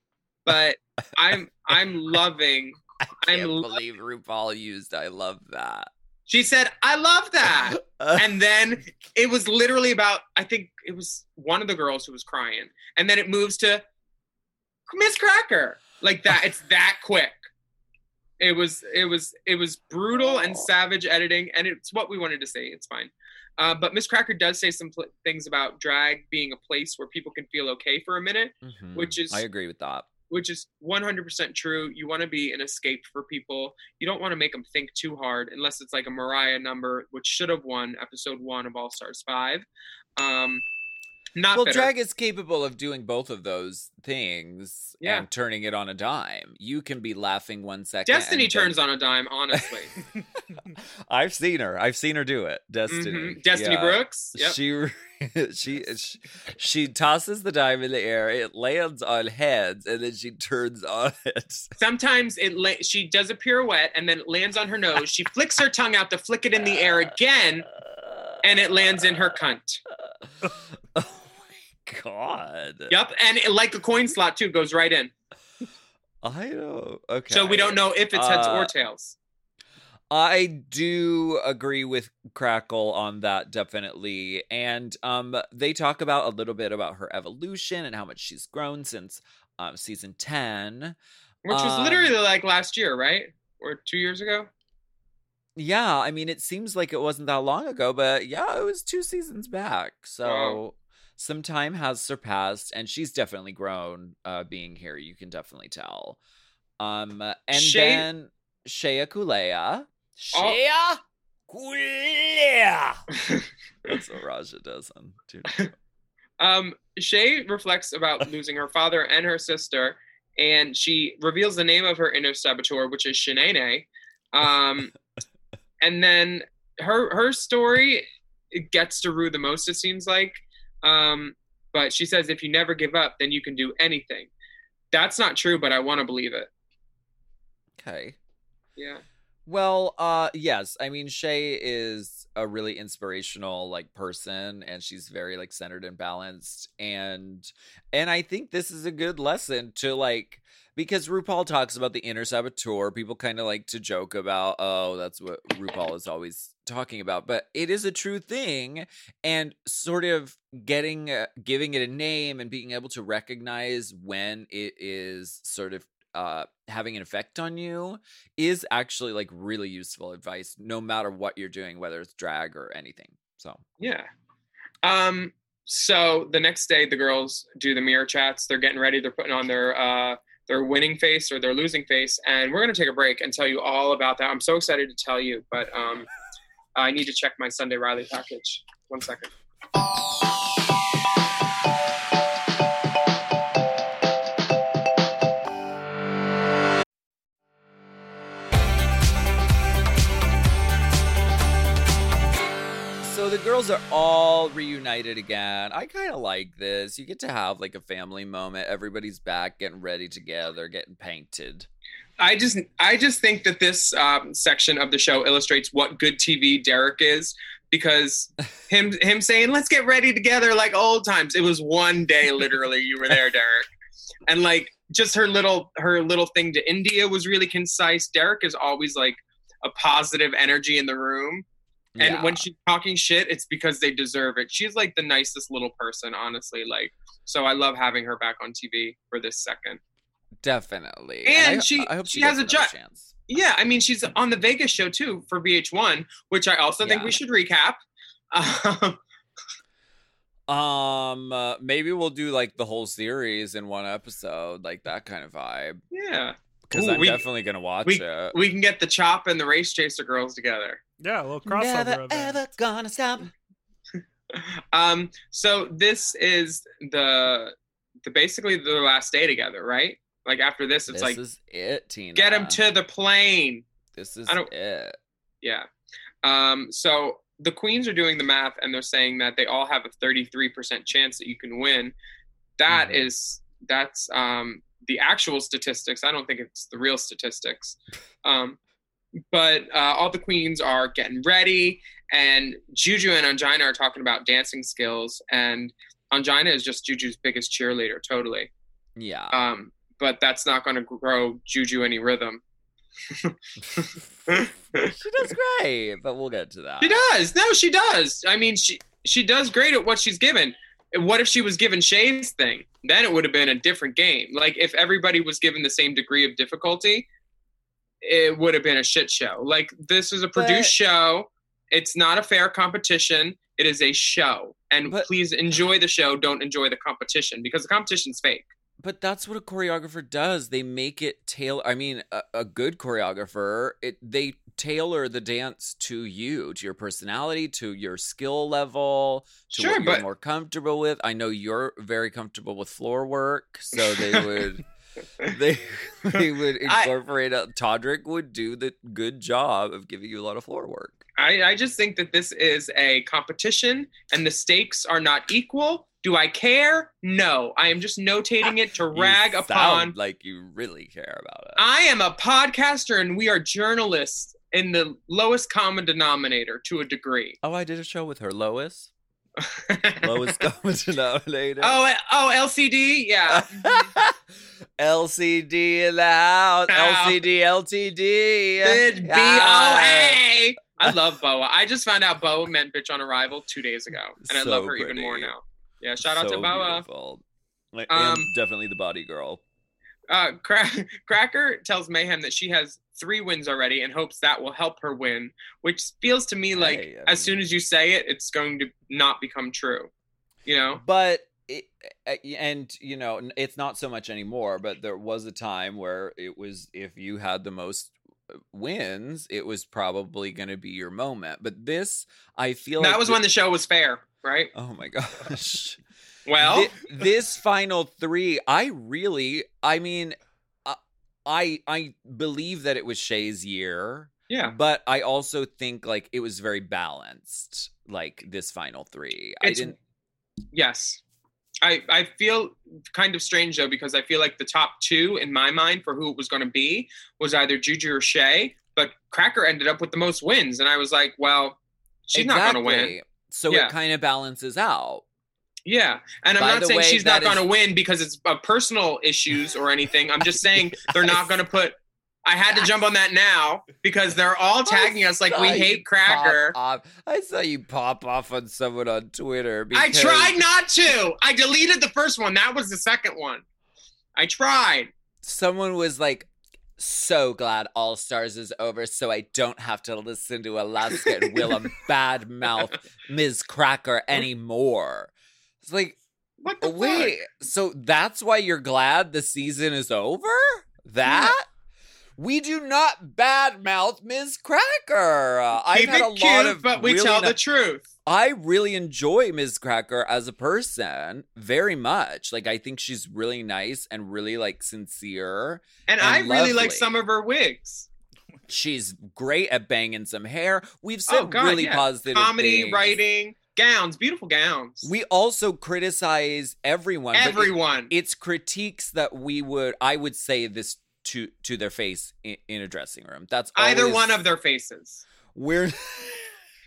but I'm I'm loving. <laughs> I I'm can't lo- believe RuPaul used I love that. She said, "I love that," and then it was literally about. I think it was one of the girls who was crying, and then it moves to Miz Cracker like that. It's that quick. It was it was it was brutal and savage editing, and it's what we wanted to say. It's fine. Uh, but Miz Cracker does say some pl- things about drag being a place where people can feel okay for a minute, Mhm. which is I agree with that. which is 100% true. You want to be an escape for people. You don't want to make them think too hard, unless it's like a Mariah number, which should have won episode one of All Stars Five. Um, not well, bitter. drag is capable of doing both of those things Yeah. and turning it on a dime. You can be laughing one second. Destiny turns then- on a dime, honestly. <laughs> I've seen her. I've seen her do it. Destiny. Mhm. Destiny Yeah. Brooks. Yep. She, <laughs> she she she tosses the dime in the air. It lands on heads, and then she turns on <laughs> it. Sometimes it la- she does a pirouette and then it lands on her nose. She flicks her tongue out to flick it in the air again, and it lands in her cunt. God. Yep, and it, like a coin slot too, goes right in. I know. Okay. So we don't know if it's heads or Uh, tails. I do agree with Crackle on that definitely. And um they talk about a little bit about her evolution and how much she's grown since um season 10. Which was um, literally like last year, right? Or two years ago? Yeah, I mean it seems like it wasn't that long ago, but yeah, it was two seasons back. So Wow. Some time has surpassed and she's definitely grown uh being here, you can definitely tell. Um and Shea- then Shea Couleé. Oh. Shea Couleé. <laughs> That's what Raja does on Dude. <laughs> Um, Shea reflects about losing her father and her sister, and she reveals the name of her inner saboteur, which is Shanae. Um, <laughs> and then her her story gets to Ru the most, it seems like. Um, but she says if you never give up, then you can do anything. That's not true, but I want to believe it. Okay. Yeah. Well, uh yes, I mean Shea is a really inspirational like person and she's very like centered and balanced and and I think this is a good lesson to like because RuPaul talks about the inner saboteur, people kind of like to joke about, oh, that's what RuPaul is always talking about, but it is a true thing and sort of getting uh, giving it a name and being able to recognize when it is sort of uh having an effect on you is actually like really useful advice no matter what you're doing whether it's drag or anything So Yeah. Um. So the next day, the girls do the mirror chats. They're getting ready. They're putting on their uh their winning face or their losing face, and we're gonna take a break and tell you all about that. I'm so excited to tell you, but um, I need to check my Sunday Riley package. One second. The girls are all reunited again. I kind of like this. You get to have like a family moment. Everybody's back, getting ready together, getting painted. I just I just think that this um, section of the show illustrates what good TV Derrick is because <laughs> him him saying let's get ready together like old times. It was one day literally you were there, Derrick, and like just her little her little thing to India was really concise. Derrick is always like a positive energy in the room. And Yeah. when she's talking shit, it's because they deserve it. She's like the nicest little person, honestly. Like, so I love having her back on TV for this second. Definitely. And I, she- I hope she she, has a jo- chance. Yeah, I mean, she's on the Vegas show too for VH1, which I also think we should recap. <laughs> Um, Um, uh, maybe we'll do like the whole series in one episode, like that kind of vibe. yeah, Because I'm we- definitely gonna watch we it. we can get the Chop and the Race Chaser girls together. Yeah, a little crossover event. gonna stop. <laughs> Um, so this is the the basically the last day together, right? Like after this, it's This like is it, Tina. get them to the plane. This is I don't- it. Yeah. Um, so the queens are doing the math and they're saying that they all have a 33% chance that you can win. That Mhm. is that's um, the actual statistics. I don't think it's the real statistics. Um, but uh, all the queens are getting ready, and Juju and Ongina are talking about dancing skills, and Ongina is just Juju's biggest cheerleader, totally. Yeah. Um, but that's not going to grow Juju any rhythm. <laughs> she does great, but we'll get to that. She does. No, she does. I mean, she she does great at what she's given. What if she was given Shea's thing? Then it would have been a different game. Like if everybody was given the same degree of difficulty, it would have been a shit show. Like this is a produced But- show. It's not a fair competition. It is a show. And But- please enjoy the show. Don't enjoy the competition because the competition's fake. But that's what a choreographer does. They make it tailor. I mean, a, a good choreographer, it they tailor the dance to you, to your personality, to your skill level, to Sure, what you're but- more comfortable with. I know you're very comfortable with floor work, so they <laughs> would they <laughs> they would incorporate. A, Todrick would do the good job of giving you a lot of floor work. I, I just think that this is a competition and the stakes are not equal. Do I care? No. I am just notating it to <laughs> rag sound upon. like you really care about it. I am a podcaster and we are journalists in the lowest common denominator to a degree. oh, I did a show with her, Lois. Lowest <laughs> common denominator. oh, oh, LCD? Yeah. <laughs> LCD in the house. Ow. LCD, LTD. It's B O Ah. Love Boa. I just found out Boa meant bitch on arrival two days ago. And I love her even more now. Yeah, shout out So to Boa. beautiful. Like, Um, definitely the body girl. Uh, Cra- <laughs> Cracker tells Mayhem that she has three wins already and hopes that will help her win, which feels to me like Hey, as soon as you say it, it's going to not become true. You know? But it, and you know, it's not so much anymore. But there was a time where it was if you had the most uh, wins, it was probably going to be your moment. But this, I feel that like was when the show was fair, right? Oh my gosh. Well, Thi- this final three, I really, I mean, I, I, believe that it was Shea's year, yeah. but I also think like it was very balanced. Like this final three, I didn't. Yes. I, I feel kind of strange though because I feel like the top two in my mind for who it was going to be was either Juju or Shea, but Cracker ended up with the most wins, and I was like, well, she's not going to win. So Yeah. it kind of balances out. Yeah, and I'm not saying way, she's not going to win because it's uh, personal issues or anything. I'm just saying <laughs> they're not going to put. I had to jump on that now because they're all tagging us like we hate Cracker. I saw you pop off on someone on Twitter. I tried not to. I deleted the first one. That was the second one. I tried. Someone was like, so glad All Stars is over so I don't have to listen to Alaska and Willam <laughs> badmouth Miz Cracker anymore. It's like, What the wait, fuck? so that's why you're glad the season is over? That? We do not badmouth Miz Cracker. I've had a lot of but we really tell ni- the truth. I really enjoy Miz Cracker as a person very much. Like I think she's really nice and really like sincere. And, and I really like some of her wigs. She's great at banging some hair. We've said Oh, God, really yeah. positive Comedy, things. writing, gowns, beautiful gowns. We also criticize everyone. but it- Everyone. it's critiques that we would I would say this to to their face in, in a dressing room. That's Either always- one of their faces. We're <laughs>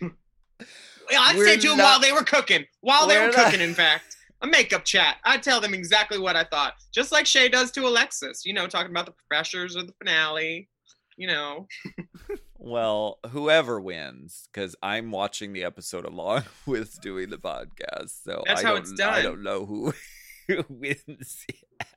<laughs> I'd We're say to them not- while they were cooking. While they We're were not- cooking, in fact. A makeup chat. I'd tell them exactly what I thought. Just like Shea does to Alexis, you know, talking about the pressures of the finale. You know. Well, whoever wins, because I'm watching the episode along <laughs> with doing the podcast. So That's I how don't, it's I don't know who, <laughs> wins.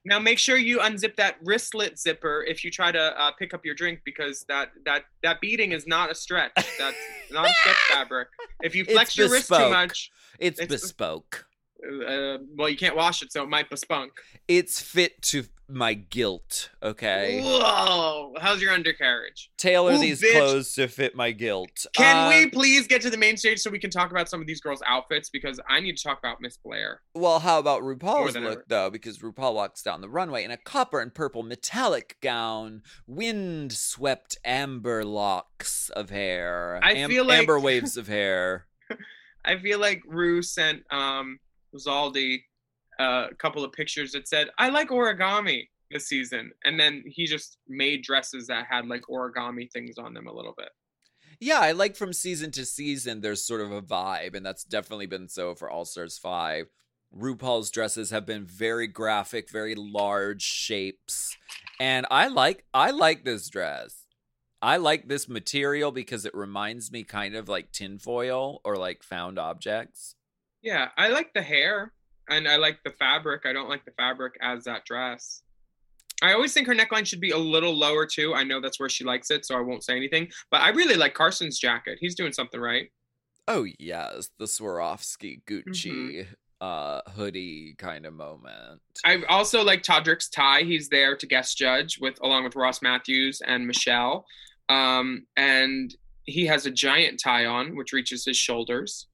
Now make sure you unzip that wristlet zipper if you try to uh, pick up your drink because that that that beading is not a stretch. That's not a stretch fabric. If you It's flex your wrist too much, It's, It's- bespoke. uh, well, you can't wash it, so it might bespunk. It's fit to my guilt. Okay. Whoa! How's your undercarriage? Tailor Ooh, these bitch. clothes to fit my guilt. Can Uh, we please get to the main stage so we can talk about some of these girls' outfits because I need to talk about Miss Blair. Well, how about RuPaul's look ever. though? Because RuPaul walks down the runway in a copper and purple metallic gown, wind-swept amber locks of hair, I feel like- amber waves of hair. <laughs> I feel like Ru sent um Zaldi a couple of pictures that said, "I like origami this season," and then he just made dresses that had like origami things on them a little bit. Yeah, I like from season to season. There's sort of a vibe, and that's definitely been so for All Stars Five. RuPaul's dresses have been very graphic, very large shapes, and I like I like this dress. I like this material because it reminds me kind of like tinfoil or like found objects. Yeah, I like the hair and I like the fabric. I don't like the fabric as that dress. I always think her neckline should be a little lower too. I know that's where she likes it, so I won't say anything. But I really like Carson's jacket. He's doing something right. Oh yes, the Swarovski Gucci uh hoodie kind of moment. I also like Todrick's tie. He's there to guest judge with along with Ross Mathews and Michelle. Um, and he has a giant tie on, which reaches his shoulders.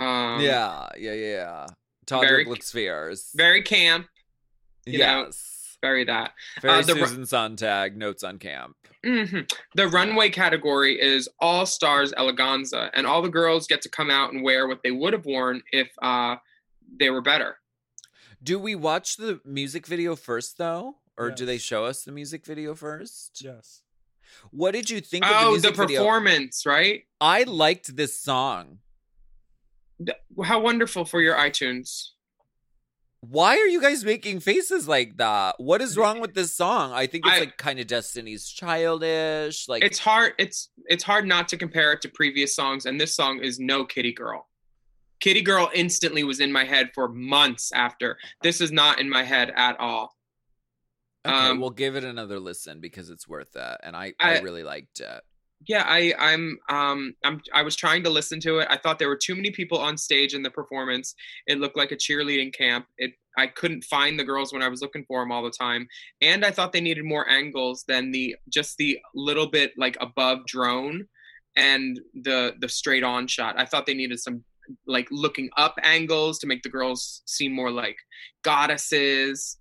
Um, yeah, yeah, yeah. Very- Todrick looks fierce. very camp. you know, yes. Very that. Very Uh, the ru- Susan Sontag notes on camp. hmm The runway category is All Stars Eleganza, and all the girls get to come out and wear what they would have worn if uh, they were better. Do we watch the music video first though? Or do they show us the music video first? Yes. What did you think of the Oh, the, music video? performance, right? I liked this song. How wonderful for your iTunes. Why are you guys making faces like that? What is wrong with this song? I think it's I- like kind of Destiny's Childish. Like it's hard. It's it's hard not to compare it to previous songs, and this song is no Kitty Girl. Kitty Girl instantly was in my head for months after. This is not in my head at all. okay, um, we'll give it another listen because it's worth it. And I, I, I- really liked it. Yeah i i'm um i'm i was trying to listen to it. I thought there were too many people on stage in the performance. It looked like a cheerleading camp. It i couldn't find the girls when i was looking for them all the time. And i thought they needed more angles than the just the little bit like above drone and the the straight on shot. I thought they needed some like looking up angles to make the girls seem more like goddesses.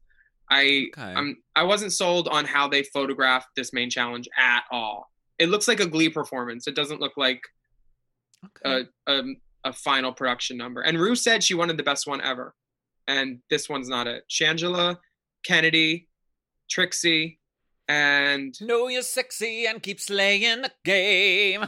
I Okay. i'm i wasn't sold on how they photographed this main challenge at all it looks like a glee performance it doesn't look like Okay. a, a, a final production number and rue said she wanted the best one ever and this one's not it shangela kennedy trixie and know you're sexy and keep slaying the game.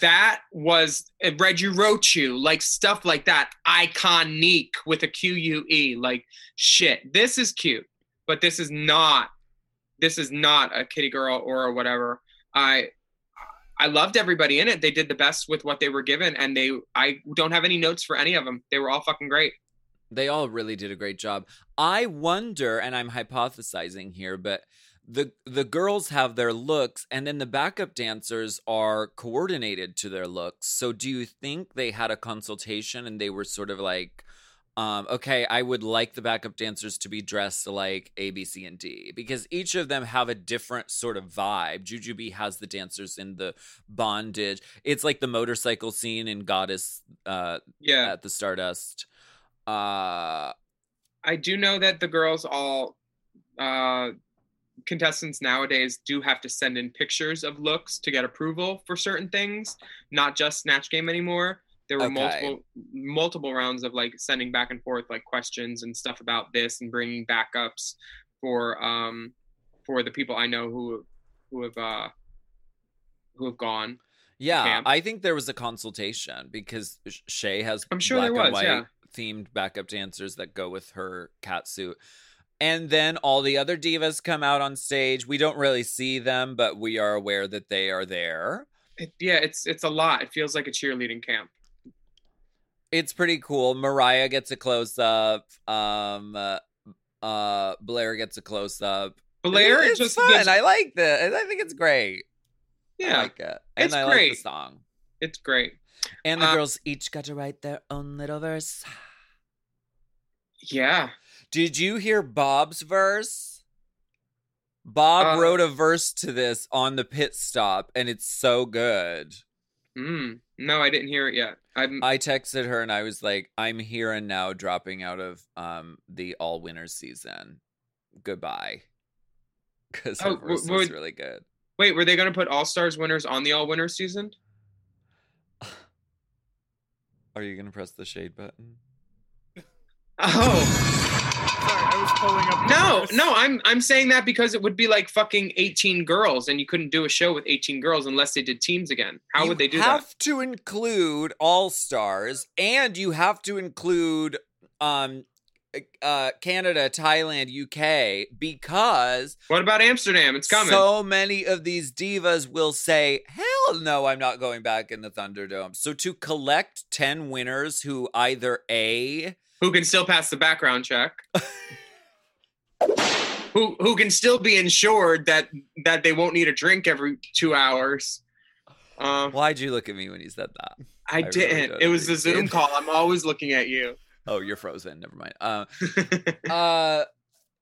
that was Reggie Rochu, like stuff like that, iconic with a Q U E. Like shit, this is cute, but this is not. This is not a kitty girl or whatever. I I loved everybody in it. They did the best with what they were given, and they I don't have any notes for any of them. They were all fucking great. They all really did a great job. I wonder, and I'm hypothesizing here, but the the girls have their looks and then the backup dancers are coordinated to their looks. So do you think they had a consultation and they were sort of like um, okay, I would like the backup dancers to be dressed like A, B, C, and D because each of them have a different sort of vibe. Jujubee has the dancers in the bondage. It's like the motorcycle scene in Goddess uh, Yeah. at the Stardust. Uh, I do know that the girls all uh contestants nowadays do have to send in pictures of looks to get approval for certain things, not just Snatch Game anymore. There were Okay. multiple multiple rounds of like sending back and forth like questions and stuff about this and bringing backups for um for the people I know who who have uh who have gone. Yeah, camp. I think there was a consultation because Shea has I'm sure black there was, yeah. themed backup dancers that go with her cat suit. And then all the other divas come out on stage. We don't really see them, but we are aware that they are there. It, yeah, it's it's a lot. It feels like a cheerleading camp. It's pretty cool. Mariah gets a close up. Um uh, uh Blair gets a close up. Blair it's just fun. gives- I like this. I think it's great. Yeah, I like it. And It's I like great. the song. it's great. And the Uh, girls each got to write their own little verse. Yeah. Did you hear Bob's verse? Bob Uh, wrote a verse to this on the pit stop, and it's so good. Mm. No, I didn't hear it yet. I'm I texted her and I was like, "I'm here and now, dropping out of um the all winners season. Goodbye." <laughs> Because Oh, verse w- was would- really good. Wait, were they going to put All Stars winners on the All Winners season? <sighs> Are you gonna press the shade button? <laughs> Oh Sorry, pulling up. no, verse. no, I'm I'm saying that because it would be like fucking 18 girls, and you couldn't do a show with 18 girls unless they did teams again. How You would they do that? You have to include all stars, and you have to include um uh Canada, Thailand, UK because What about Amsterdam? It's coming. So many of these divas will say, "Hell no, I'm not going back in the Thunderdome." So to collect 10 winners who either A who can still pass the background check? <laughs> who who can still be insured that that they won't need a drink every two hours? Um, Why'd you look at me when you said that? I, I didn't. don't it was a Zoom call. I'm always looking at you. Oh, you're frozen. Never mind. Uh <laughs> uh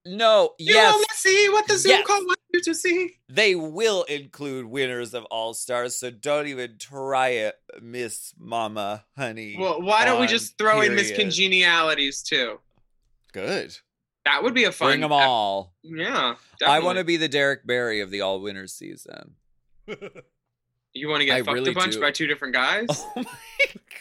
no, You yes. want to see what the Zoom Yes. call wants you to see? They will include winners of All Stars, so don't even try it, Miss Mama Honey. Well, why don't we just throw in Miss. Congenialities too? Good. That would be a fun. Bring them all. Yeah, I want to be the Derrick Barry of the All Winners season. <laughs> You want to get I fucked really a bunch do. by two different guys? Oh <laughs> my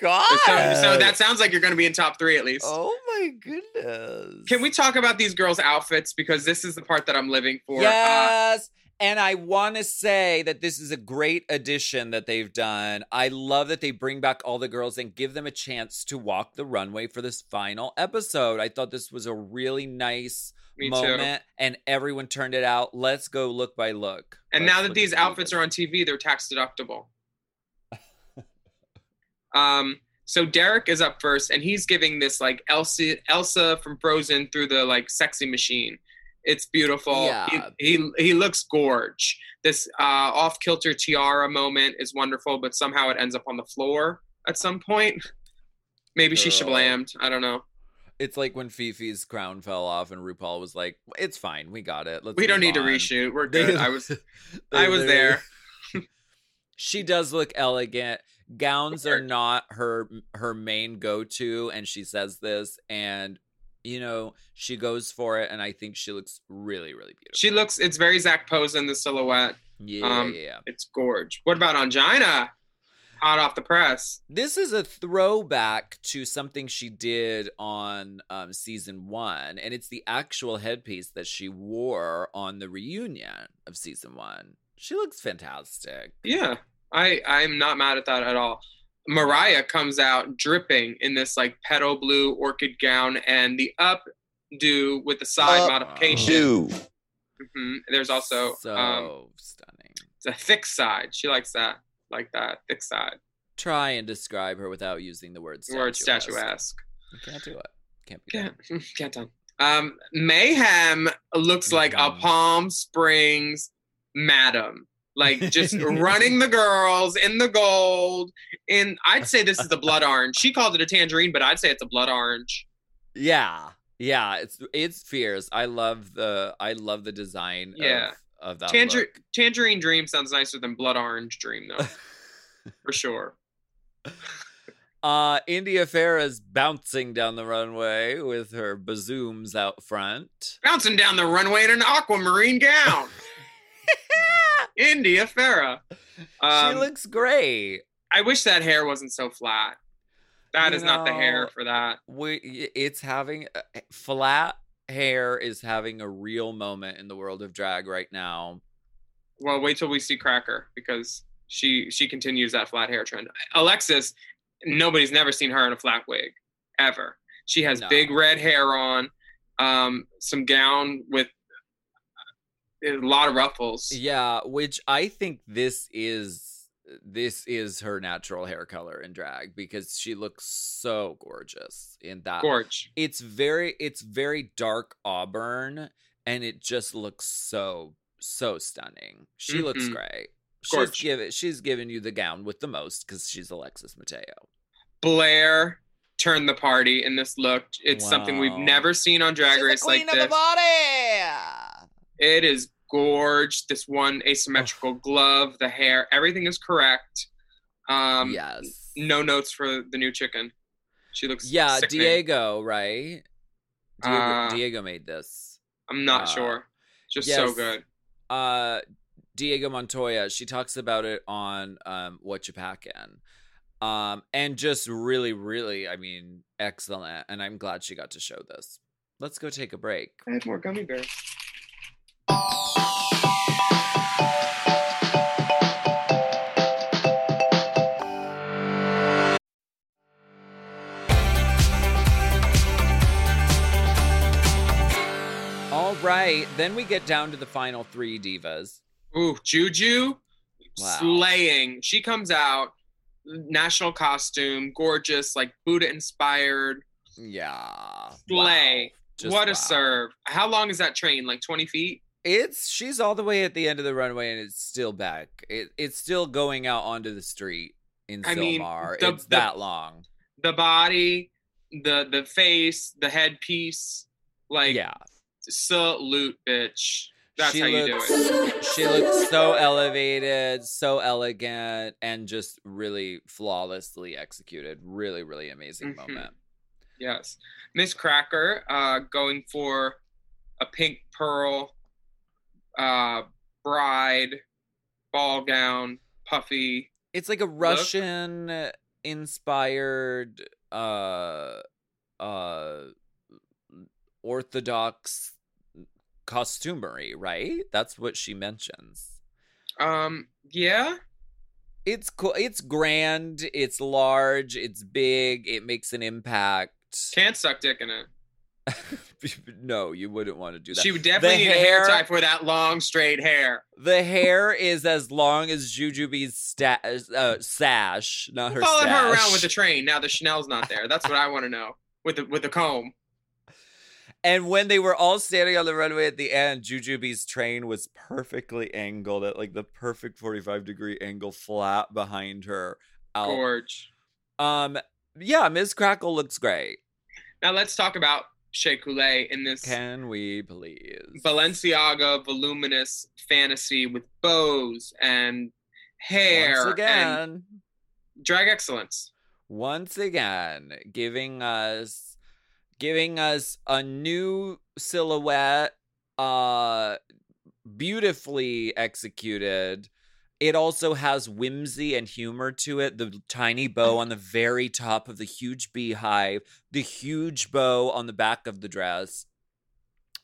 god! so, so that sounds like you're going to be in top three at least. Oh my goodness! Can we talk about these girls' outfits because this is the part that I'm living for. Uh, Yes. And I want to say that this is a great addition that they've done. I love that they bring back all the girls and give them a chance to walk the runway for this final episode. I thought this was a really nice me too. moment, and everyone turned it out. Let's go look by look. And Let's now that these outfits are on TV, they're tax deductible. <laughs> um. So Derrick is up first, and he's giving this like Elsa, Elsa from Frozen through the like sexy machine. It's beautiful. Yeah. He, he he looks gorge. This uh, off kilter tiara moment is wonderful, but somehow it ends up on the floor at some point. Maybe she Girl. shablammed. I don't know. It's like when Fifi's crown fell off, and RuPaul was like, "It's fine, we got it. Let's We don't need to reshoot. We're <laughs> good. I was <laughs> I was there. <laughs> she does look elegant. Gowns are not her her main go to, and she says this, and you know she goes for it, and I think she looks really, really beautiful. She looks. It's very Zac Posen the silhouette. yeah, um, yeah, yeah. It's gorge. What about Ongina? Hot off the press. This is a throwback to something she did on um, season one, and it's the actual headpiece that she wore on the reunion of season one. She looks fantastic. Yeah, I I'm not mad at that at all. Mariah comes out dripping in this like petal blue orchid gown and the updo with the side modification. Mhm. There's also so um, stunning. it's a thick side. She likes that, like that thick side. Try and describe her without using the word The word statuesque. statuesque. You can't do it. Can't be Yeah, done. <laughs> can't done. Um, Mayhem looks like a. Palm Springs madam, like just <laughs> running the girls in the gold. And I'd say this is the blood orange. She called it a tangerine, but I'd say it's a blood orange. Yeah. Yeah, it's it's fierce. I love the I love the design Yeah. of, of that Tanger- tangerine dream sounds nicer than blood orange dream, though, <laughs> for sure. <laughs> Uh India Ferrah's bouncing down the runway with her bazooms out front. Bouncing down the runway in an aquamarine gown. India Ferrah. Um, she looks great. I wish that hair wasn't so flat. That You is not the hair for that. We it's having uh, flat hair is having a real moment in the world of drag right now. Well, wait till we see Cracker because she she continues that flat hair trend. Alexis, nobody's never seen her in a flat wig ever. She has No. big red hair on, um, some gown with a lot of ruffles. Yeah, which I think this is this is her natural hair color in drag because she looks so gorgeous in that. Gorge. It's very it's very dark auburn and it just looks so so stunning. She looks Mhm. great. She's given she's given you the gown with the most because she's Alexis Mateo. Blair turned the party in this look. It's something we've never seen on Drag Race like this. Body. It is gorge. This one asymmetrical glove, the hair, everything is correct. Um, yes. No notes for the new chicken. She looks Yeah, sickening. Diego, right? Diego, Uh, Diego made this. I'm not uh, sure. Just so good. uh Diego Montoya, she talks about it on um What You Packin'. Um and just really, really, I mean, excellent. And I'm glad she got to show this. Let's go take a break. I had more gummy bears. All right, then we get down to the final three divas. Ooh, Juju Wow. slaying. She comes out, national costume, gorgeous, like Buddha inspired. Yeah. Slay. Wow. What a serve. How long is that train? Like 20 feet? It's she's all the way at the end of the runway and it's still back. It, it's still going out onto the street in I mean, Silmar. the- it's the- that long. The body, the the face, the headpiece, like yeah. salute, bitch. That's she how you looks, do it. She looks so elevated, so elegant, and just really flawlessly executed. Really, really amazing Mhm. moment. Yes. Miss Cracker uh, going for a pink pearl uh, bride, ball gown, puffy. It's like a Russian inspired uh uh orthodox costumery, right? That's what she mentions. Um, yeah. It's cool. It's grand. It's large. It's big. It makes an impact. Can't suck dick in it. <laughs> <laughs> no, you wouldn't want to do that. She would definitely The need a hair hair- tie for that long, straight hair. The hair is as long as Jujubee's sta- uh, sash, not her Following her around with the train. Now the Chanel's not there. That's what I want to know. With the with the comb. And when they were all standing on the runway at the end, Jujubee's train was perfectly angled at like the perfect 45 degree angle flat behind her. Out. Gorge. Um yeah, Ms. Crackle looks great. Now let's talk about Shea Coulee in this Can we please? Balenciaga voluminous fantasy with bows and hair Once and again, drag excellence. once again, giving us giving us a new silhouette uh beautifully executed. It also has whimsy and humor to it. The tiny bow on the very top of the huge beehive, the huge bow on the back of the dress.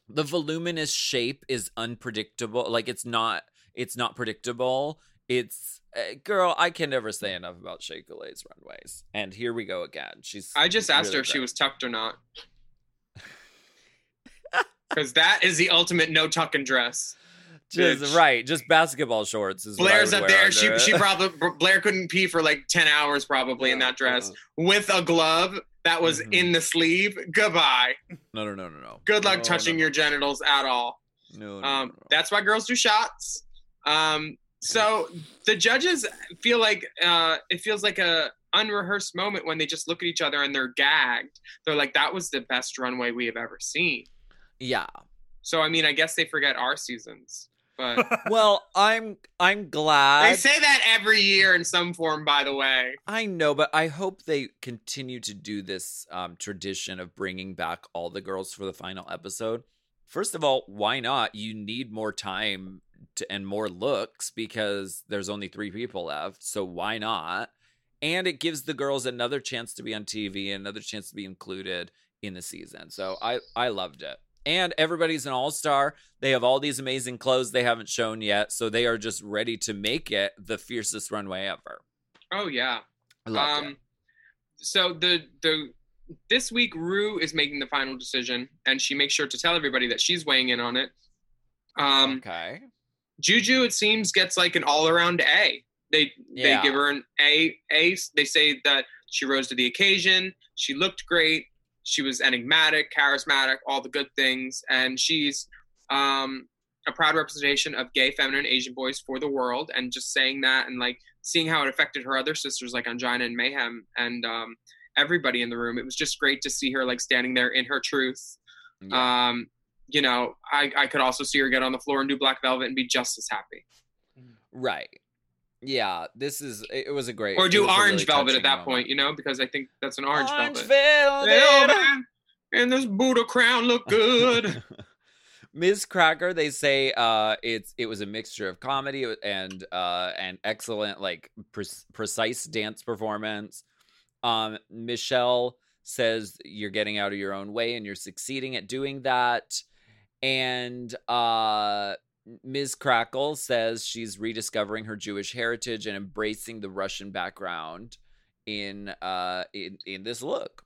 The voluminous shape is unpredictable. Like it's not it's not predictable. It's uh, girl, I can never say enough about Shea runways. And here we go again. She's I just asked really her if she was tucked or not. <laughs> Because that is the ultimate no tuck tucking dress. Just bitch. right, just basketball shorts Blair's up there. She under she probably Blair couldn't pee for like ten hours probably in that dress with a glove that was Mhm. in the sleeve. Goodbye. No, no, no, no, no. Good luck No, touching no, your genitals at all. No, no, Um, no. that's why girls do shots. Um, so the judges feel like uh, it feels like a unrehearsed moment when they just look at each other and they're gagged. They're like, "That was the best runway we have ever seen." yeah. So I mean, I guess they forget our seasons, but <laughs> Well, I'm I'm glad. they say that every year in some form. By the way, I know, but I hope they continue to do this um, tradition of bringing back all the girls for the final episode. First of all, why not? You need more time to, and more looks because there's only three people left. So why not? And it gives the girls another chance to be on TV, another chance to be included in the season. So I I loved it. And everybody's an all star. They have all these amazing clothes they haven't shown yet, so they are just ready to make it the fiercest runway ever. oh yeah. I loved it. Um, so the the this week Ru is making the final decision, and she makes sure to tell everybody that she's weighing in on it. Um, okay. Juju, it seems, gets like an all around A. They Yeah. they give her an A. A. They say that she rose to the occasion. She looked great. She was enigmatic, charismatic, all the good things, and she's um, a proud representation of gay, feminine, Asian boys for the world. And just saying that and like seeing how it affected her other sisters like Ongina and Mayhem and um, everybody in the room. It was just great to see her like standing there in her truth. Yeah. Um, you know, I, I could also see her get on the floor and do Black Velvet and be just as happy. right. Yeah, this is it was a great Or do Orange really Velvet at that moment. point, you know, because I think that's an Orange, Orange Velvet. Velvet. Yeah. And this Buddha crown look good. <laughs> Miz Cracker, they say uh, it's it was a mixture of comedy and uh, and excellent like pre- precise dance performance. Um, Michelle says you're getting out of your own way and you're succeeding at doing that. And uh, Ms. Crackle says she's rediscovering her Jewish heritage and embracing the Russian background in uh in in this look.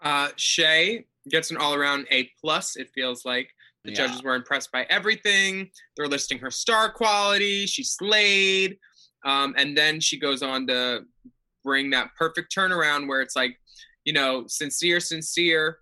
Uh, Shea gets an all around A plus. It feels like the Yeah. judges were impressed by everything. They're listing her star quality. She slayed, um, and then she goes on to bring that perfect turnaround where it's like, you know, sincere, sincere,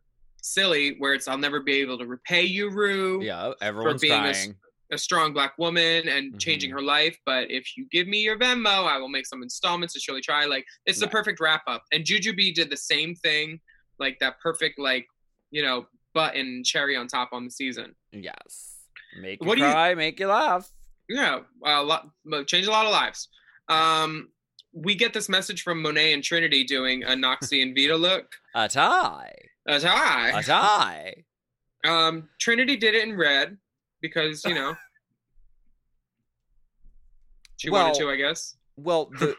silly. Where it's I'll never be able to repay you, Ru. Yeah, everyone's being a s- crying. a strong black woman and changing Mhm. her life. But if you give me your Venmo, I will make some installments to surely try. Like it's the perfect wrap up. And Jujubee did the same thing, like that perfect, like, you know, button cherry on top on the season. Yes. Make you What do you- cry, make you laugh. Yeah, a lot change a lot of lives. Um we get this message from Monet and Trinity doing a Noxie and Vida look. A tie. That's hi. A tie. Um, Trinity did it in red because you know <sighs> she wanted to, I guess. Well, <laughs> the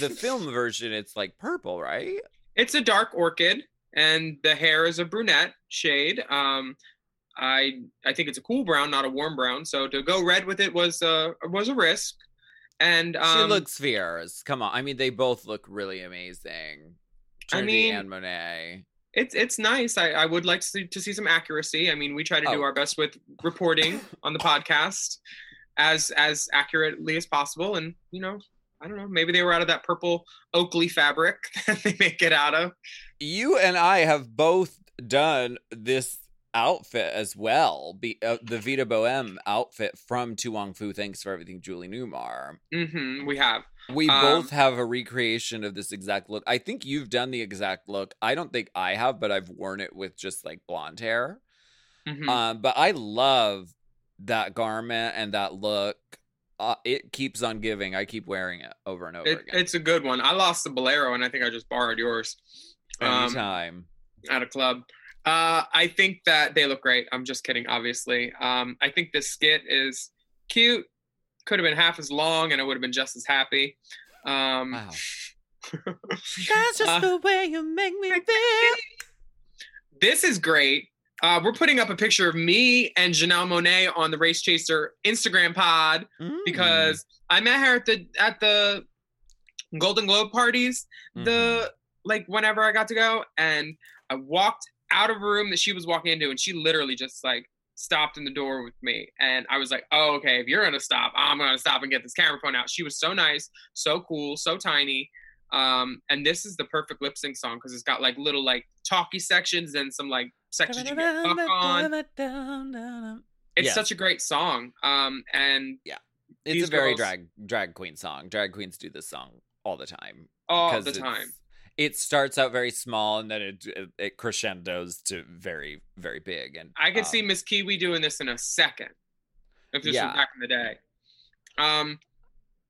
the film version, it's like purple, right? It's a dark orchid, and the hair is a brunette shade. Um, I I think it's a cool brown, not a warm brown. So to go red with it was uh was a risk. And um, she looks fierce. Come on. I mean, they both look really amazing. I Trinity mean- and Monet. It's it's nice. I, I would like to see, to see some accuracy. I mean, we try to do Oh. our best with reporting on the podcast as as accurately as possible. And you know, I don't know, maybe they were out of that purple Oakley fabric <laughs> that they make it out of. You and I have both done this outfit as well. Be, uh, the Vida Boheme outfit from To Wong Foo. Thanks for everything, Julie Newmar. hmm we have. We Um, both have a recreation of this exact look. I think you've done the exact look. I don't think I have, but I've worn it with just like blonde hair. Mhm. Um, but I love that garment and that look. Uh, it keeps on giving. I keep wearing it over and over It, again. it's a good one. I lost the bolero, and I think I just borrowed yours um, Anytime. at a club. Uh, I think that they look great. I'm just kidding, obviously. Um, I think this skit is cute. Could have been half as long, and I would have been just as happy. Um, wow. <laughs> That's just Uh, the way you make me <laughs> feel. this is great. Uh, we're putting up a picture of me and Janelle Monáe on the Race Chaser Instagram pod Mm. because I met her at the at the Golden Globe parties. Mm-hmm. The like whenever I got to go, and I walked out of a room that she was walking into, and she literally just like stopped in the door with me, and I was like, "Oh, okay. If you're gonna stop, I'm gonna stop and get this camera phone out." She was so nice, so cool, so tiny. Um, and this is the perfect lip sync song because it's got like little like talky sections and some like sections you get fuck on. It's Yes. such a great song. Um, and yeah, It's a very girls- drag drag queen song. Drag queens do this song all the time. All the time. It starts out very small and then it it, it crescendos to very very big. And I could um, see Miss Kiwi doing this in a second. If this Yeah. was back in the day. Um,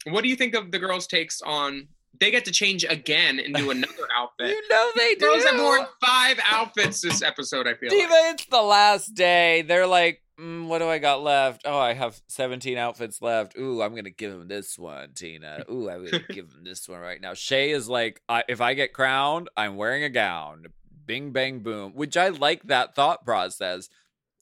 what do you think of the girls' takes on? They get to change again and do <laughs> another outfit. You know they do. Girls have worn five outfits this episode. I feel Diva, like. it's the last day. They're like, mm, what do I got left? Oh, I have 17 outfits left. Ooh, I'm going to give him this one, Tina. Ooh, I'm going <laughs> to give him this one right now. Shea is like, I, if I get crowned, I'm wearing a gown. Bing, bang, boom. Which I like that thought process.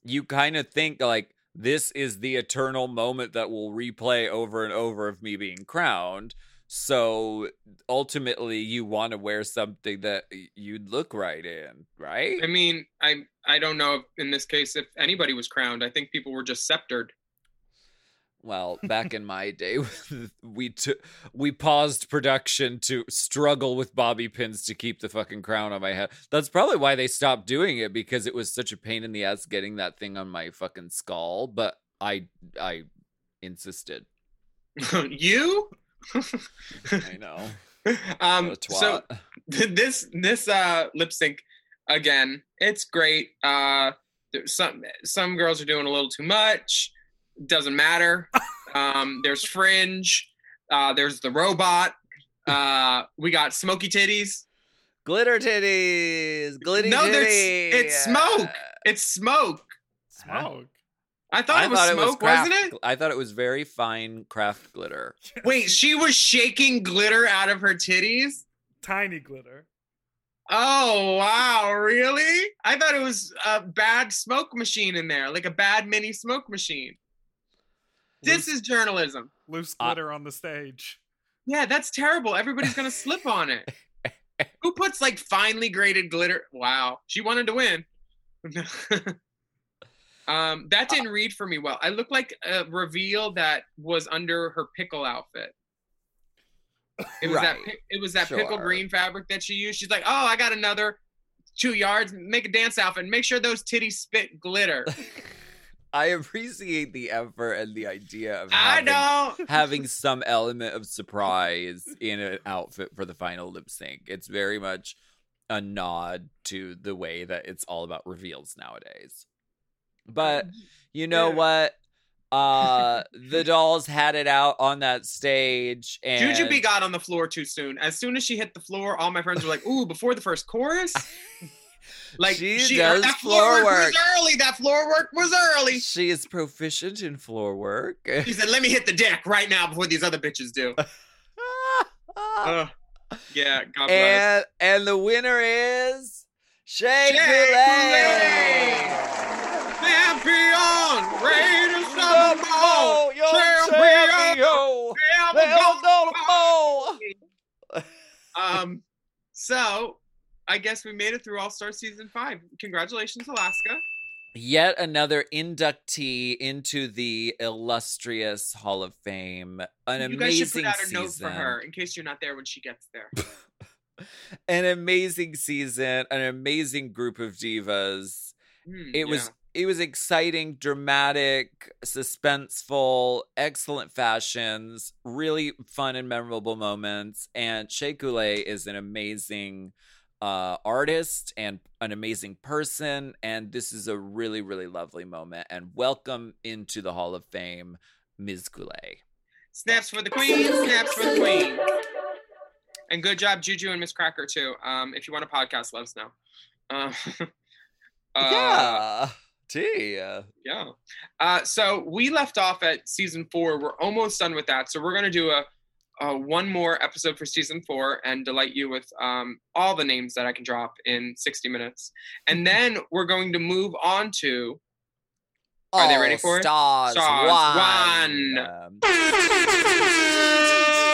You kind of think like, this is the eternal moment that will replay over and over of me being crowned. So ultimately, you want to wear something that you'd look right in, right? I mean, I I don't know if in this case if anybody was crowned. I think people were just sceptered. Well, back in my day, <laughs> <laughs> we took we paused production to struggle with bobby pins to keep the fucking crown on my head. That's probably why they stopped doing it because it was such a pain in the ass getting that thing on my fucking skull. But I I insisted. <laughs> you? I know. <laughs> um. So <laughs> this this uh lip sync again. It's great. Uh, there's some some girls are doing a little too much. Doesn't matter. <laughs> Um, there's fringe. Uh, there's the robot. Uh, we got smoky titties. glitter titties, glitty No, there's- titty. it's smoke. It's smoke. Smoke. I thought I it was thought smoke, it was craft. wasn't it? I thought it was very fine craft glitter. <laughs> Wait, she was shaking glitter out of her titties. Tiny glitter. Oh wow, really? I thought it was a bad smoke machine in there, like a bad mini smoke machine. This is journalism. Loose Uh, glitter on the stage. Yeah, that's terrible. Everybody's gonna slip on it. <laughs> Who puts like finely graded glitter? Wow, she wanted to win. <laughs> um, that didn't read for me well. I look like a reveal that was under her pickle outfit. It was that Right. pi- it was that pickle green fabric that she used. She's like, oh, I got another two yards. Make a dance outfit. Make sure those titties spit glitter. <laughs> I appreciate the effort and the idea of I know. having some element of surprise in an outfit for the final lip sync. It's very much a nod to the way that it's all about reveals nowadays. But <laughs> you know what? Uh <laughs> the dolls had it out on that stage and Jujubee got on the floor too soon. As soon as she hit the floor, all my friends were like, "Ooh!" Before the first chorus, <laughs> like She she, does that floor floor work was early. That floor work was early. she is proficient in floor work. She said, "Let me hit the deck right now before these other bitches do." Ugh. yeah, God bless. and and the winner is Shea Couleé. Champion, Raiders of the ball, Oh, yo, champion, champion. never Hell no, no. Um, so I guess we made it through All Star Season Five. Congratulations, Alaska. Yet another inductee into the illustrious Hall of Fame. An you guys should put out a season. note for her in case you're not there when she gets there. <laughs> An amazing season. An amazing group of divas. Hmm, It was it was exciting, dramatic, suspenseful, excellent fashions, really fun and memorable moments. And Shea Couleé is an amazing uh, artist and an amazing person. And this is a really, really lovely moment. And welcome into the Hall of Fame, Ms. Couleé. Snaps for the queen, snaps for the queen. And good job, Juju and Miz Cracker too. Um, if you want a podcast, let us know. Uh, <laughs> uh, yeah. Gee. yeah. Uh, so we left off at season four. We're almost done with that. So we're gonna do a, a one more episode for season four and delight you with um, all the names that I can drop in 60 minutes. And then we're going to move on to Are they ready for it? Stars, Stars one. <laughs>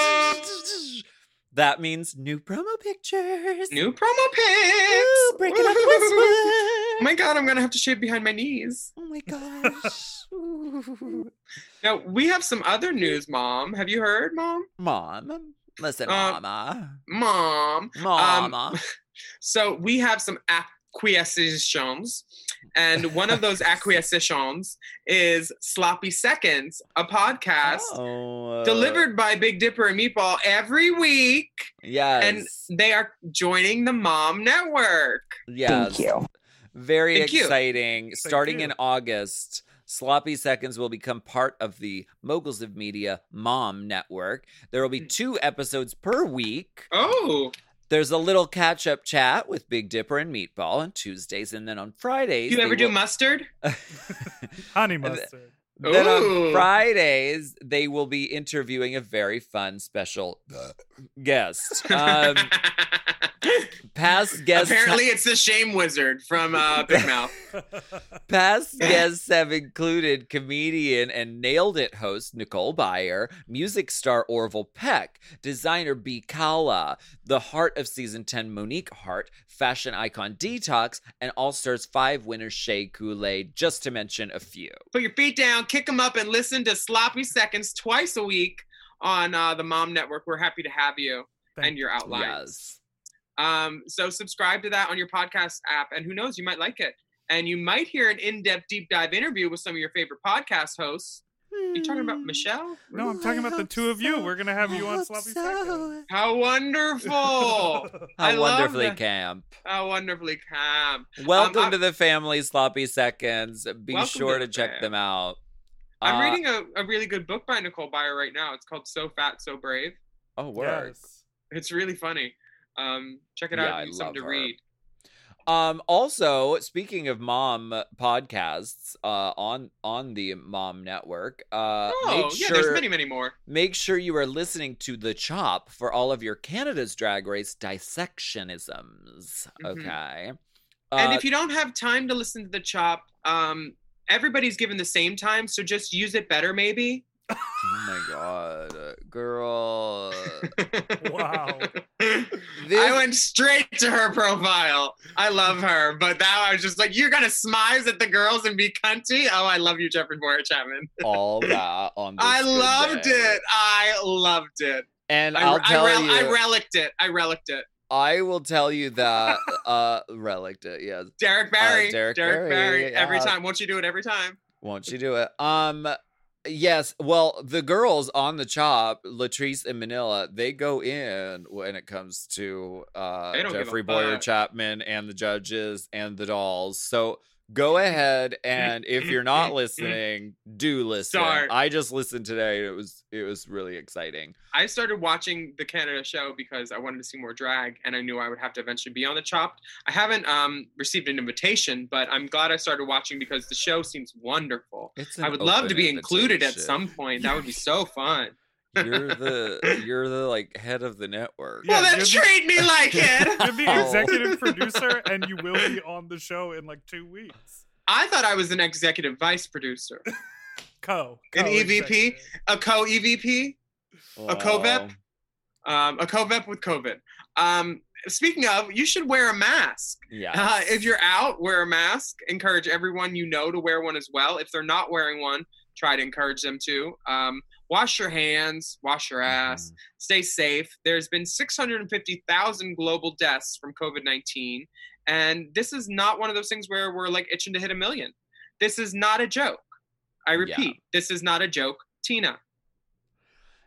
That means new promo pictures. new promo pics. Ooh, breaking up Westwood. <laughs> Oh my god, I'm gonna have to shave behind my knees. Oh my gosh. <laughs> Now we have some other news, Mom. Have you heard, Mom? Mom, Listen, Um, mama. Mom. <laughs> Mama. So we have some acquiesctions, and one of those acquiesctions is Sloppy Seconds, a podcast Oh, uh, delivered by Big Dipper and Meatball every week, Yes. and they are joining the Mom Network. yes. Thank you. Very Thank you. exciting. Starting in August, Sloppy Seconds will become part of the Moguls of Media Mom Network. There will be two episodes per week. Oh, There's a little catch up chat with Big Dipper and Meatball on Tuesdays, and then on Fridays. Do you they ever do will- mustard? <laughs> Honey mustard. Then Ooh. on Fridays, they will be interviewing a very fun special guest. Um, <laughs> past guests, Apparently, it's the Shame Wizard from uh, Big Mouth. <laughs> past <laughs> guests have included comedian and nailed it host Nicole Byer, music star Orville Peck, designer Bcalla, the heart of season 10 Monique Heart, fashion icon Detox, and All Stars 5 winner Shea Couleé, just to mention a few. Put your feet down, kick them up, and listen to Sloppy Seconds twice a week on uh, the Mom Network. We're happy to have you Thank and your outlines. Yes. Um, so subscribe to that on your podcast app, and who knows, you might like it. And you might hear an in-depth deep dive interview with some of your favorite podcast hosts. you talking about Michelle? No, I'm talking about the two of you. We're gonna have you on Sloppy Seconds. How wonderful! <laughs> How I wonderfully camp. How wonderfully camp. Welcome I- to the family sloppy seconds. Be sure to to check fam. them out. I'm Uh, reading a, a really good book by Nicole Byer right now. It's called So Fat, So Brave. Oh, work. Yes. It's really funny. Um, check it Yeah, out. I if you need something to her. read. Um. Also, speaking of mom podcasts, uh, on on the Mom Network, uh, Oh, make yeah, sure there's many, many more. make sure you are listening to the Chop for all of your Canada's Drag Race dissectionisms. Mhm. Okay. and Uh, if you don't have time to listen to the chop, um, everybody's given the same time, so just use it better, maybe. oh my god, uh, girl. <laughs> Wow. This- I went straight to her profile. I love her, but now I was just like, "You're gonna smize at the girls and be cunty." Oh, I love you, Jeffrey Bowyer-Chapman. all <laughs> that on this I loved day. it. I loved it. And I, I'll I, tell rel- you, I relicked it. I relicked it. I will tell you that uh relicked it, yes. Derrick Barry. Uh, Derrick Derrick, Barry, Barry. Every time. Won't you do it every time? Won't you do it? Um yes, well, the girls on the chop, Latrice and Manila, they go in when it comes to uh They don't give a Jeffrey Bowyer. Chapman and the judges and the dolls. So go ahead and if you're not listening, do listen. Start. I just listened today. It was it was really exciting. I started watching the Canada show because I wanted to see more drag, and I knew I would have to eventually be on the Chopped. I haven't um, received an invitation, but I'm glad I started watching because the show seems wonderful. I would love to be included at some point. That would be so fun. You're the <laughs> you're the like head of the network. Yeah, well, then you're the- treat me like it. <laughs> You're the Oh. executive producer, and you will be on the show in like two weeks. I thought I was an executive vice producer, <laughs> Co. An EVP? a co EVP, a co-vep? um, a co-vep with COVID. Um, speaking of, you should wear a mask. Yeah. Uh, if you're out, wear a mask. Encourage everyone you know to wear one as well. If they're not wearing one, try to encourage them to. Um, wash your hands, wash your ass, stay safe. There's been 650,000 global deaths from COVID 19. And this is not one of those things where we're like itching to hit a million. This is not a joke. I Yeah. repeat, this is not a joke. Tina.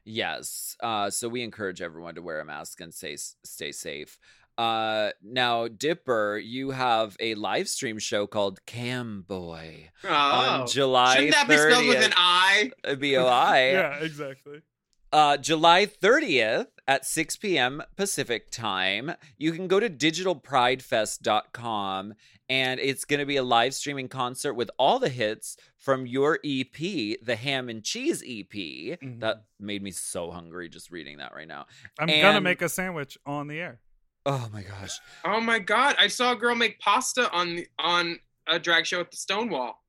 Yes. Uh, so we encourage everyone to wear a mask and stay stay safe. Uh, now, Dipper, you have a live stream show called Cam Boy Oh. on July Shouldn't that be spelled with an I? B O I. <laughs> Yeah, exactly. Uh, July 30th at 6 p.m. Pacific time. You can go to digitalpridefest.com and it's going to be a live streaming concert with all the hits from your EP, the Ham and Cheese EP. Mhm. That made me so hungry just reading that right now. I'm gonna make a sandwich on the air. Oh my gosh. Oh my god! I saw a girl make pasta on on a drag show at the Stonewall.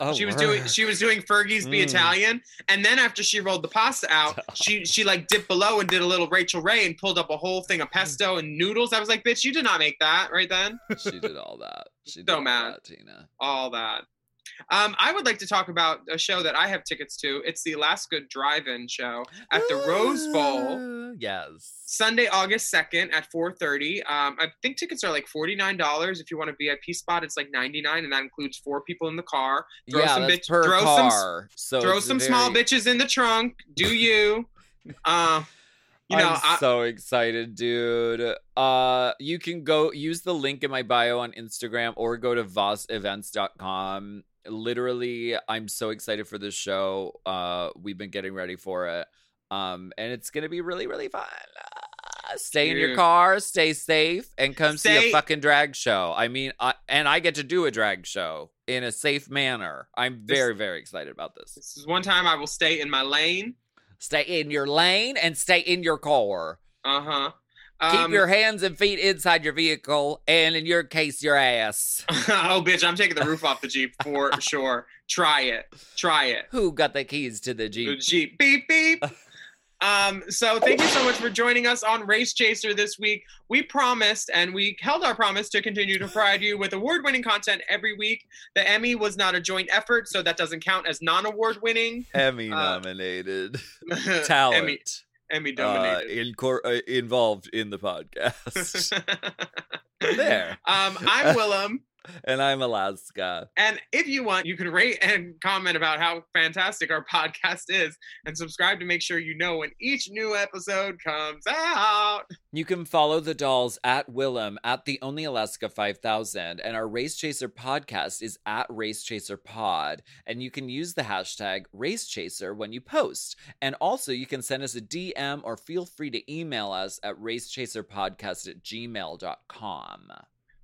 Oh, she was doing she was doing Fergie's Be Mm. Italian, and then after she rolled the pasta out, <laughs> she she like dipped below and did a little Rachael Ray and pulled up a whole thing of pesto and noodles. I was like, bitch, you did not make that right then. she did all that. She did So mad. that, Tina. All that. Um, I would like to talk about a show that I have tickets to. It's the Alaska Drive-In show at the Rose Bowl. Yes. Sunday, August 2nd at 4.30. Um, I think tickets are like $49. If you want a VIP spot, it's like 99 and that includes four people in the car. Throw yeah, some that's bitch- per throw some- so Throw some small bitches in the trunk. Do you? <laughs> Uh, you know, I'm I, so excited, dude. Uh, you can go use the link in my bio on Instagram or go to vossevents.com. Literally, I'm so excited for this show. Uh, we've been getting ready for it. Um, and it's gonna be really, really fun. Uh, stay in your car, stay safe, and come see a fucking drag show. I mean, I, and I get to do a drag show in a safe manner. I'm This- very, very excited about this. this is one time I will stay in my lane. Stay in your lane and stay in your car. Uh-huh. Keep Um, your hands and feet inside your vehicle, and in your case, your ass. <laughs> oh, bitch, I'm taking the roof off the Jeep for <laughs> sure. Try it. Try it. Who got the keys to the The Jeep? Jeep. Beep, beep. <laughs> Um, so thank you so much for joining us on Race Chaser this week. We promised and we held our promise to continue to provide you with award-winning content every week. The Emmy was not a joint effort, so that doesn't count as non-award winning. Emmy Uh, nominated talent. Emmy, Emmy uh, dominated. in cor- uh, involved in the podcast. <laughs> there. um, I'm <laughs> Willam. And I'm Alaska. And if you want, you can rate and comment about how fantastic our podcast is and subscribe to make sure you know when each new episode comes out. You can follow the dolls at Willam at the Only Alaska 5000, and our Race Chaser podcast is at Race Chaser Pod. And you can use the hashtag Race Chaser when you post. And also, you can send us a DM or feel free to email us at racechaserpodcast at gmail.com.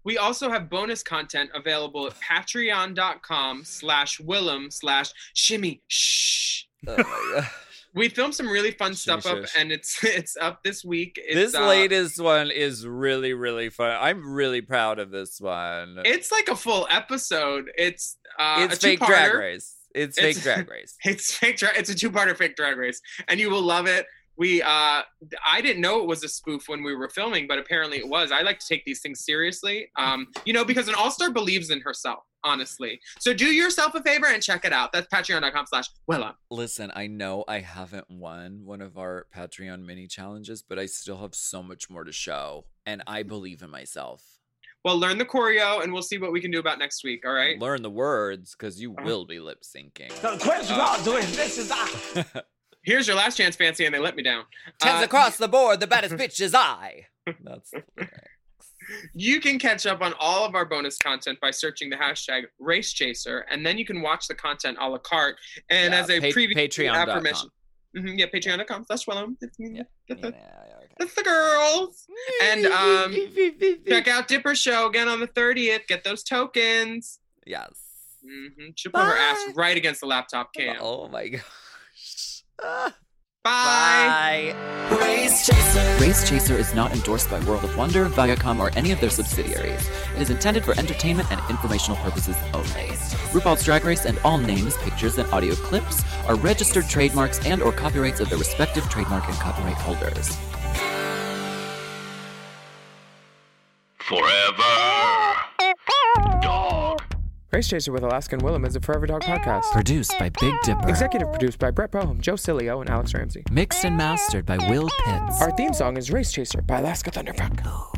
We also have bonus content available at patreon.com slash Willam slash shimmy shh. Oh. We filmed some really fun Shimmy stuff up and it's <laughs> it's up this week. It's, this uh, latest one is really, really fun. I'm really proud of this one. It's like a full episode. It's uh it's a fake drag two-parter. race. It's, It's- fake drag race. <laughs> It's fake drag. It's a two-parter fake drag race, and you will love it. We, uh, I didn't know it was a spoof when we were filming, but apparently it was. I like to take these things seriously, um, you know, because an all-star believes in herself, honestly. So do yourself a favor and check it out. That's Patreon.com/slash Willam. Listen, I know I haven't won one of our Patreon mini challenges, but I still have so much more to show, and I believe in myself. Well, learn the choreo, and we'll see what we can do about next week. All right. Learn the words because you Uh-huh. will be lip syncing. The question God doing this is I. <laughs> Here's your last chance, fancy, and they let me down. Tens Uh, across the board, the baddest <laughs> bitch is I. That's. <laughs> You can catch up on all of our bonus content by searching the hashtag Race Chaser, and then you can watch the content a la carte. And Yeah, as a pa- preview, Patreon.com. affirmation. Mhm, yeah, patreon.com slash Willam. Yeah, That's, the, yeah, that's the girls. And <laughs> um, check out Dipper Show again on the 30th. Get those tokens. Yes. hmm She'll put her ass right against the laptop cam. Oh my gosh. Bye. Bye. Race Chaser. Race Chaser is not endorsed by World of Wonder, Viacom, or any of their subsidiaries. It is intended for entertainment and informational purposes only. RuPaul's Drag Race and all names, pictures, and audio clips are registered trademarks and or copyrights of their respective trademark and copyright holders. Forever. Race Chaser with Alaska and Willam is a Forever Dog podcast. Produced by Big Dipper. Executive produced by Brett Boehm, Joe Cilio, and Alex Ramsey. Mixed and mastered by Will Pitts. Our theme song is Race Chaser by Alaska Thunderfuck.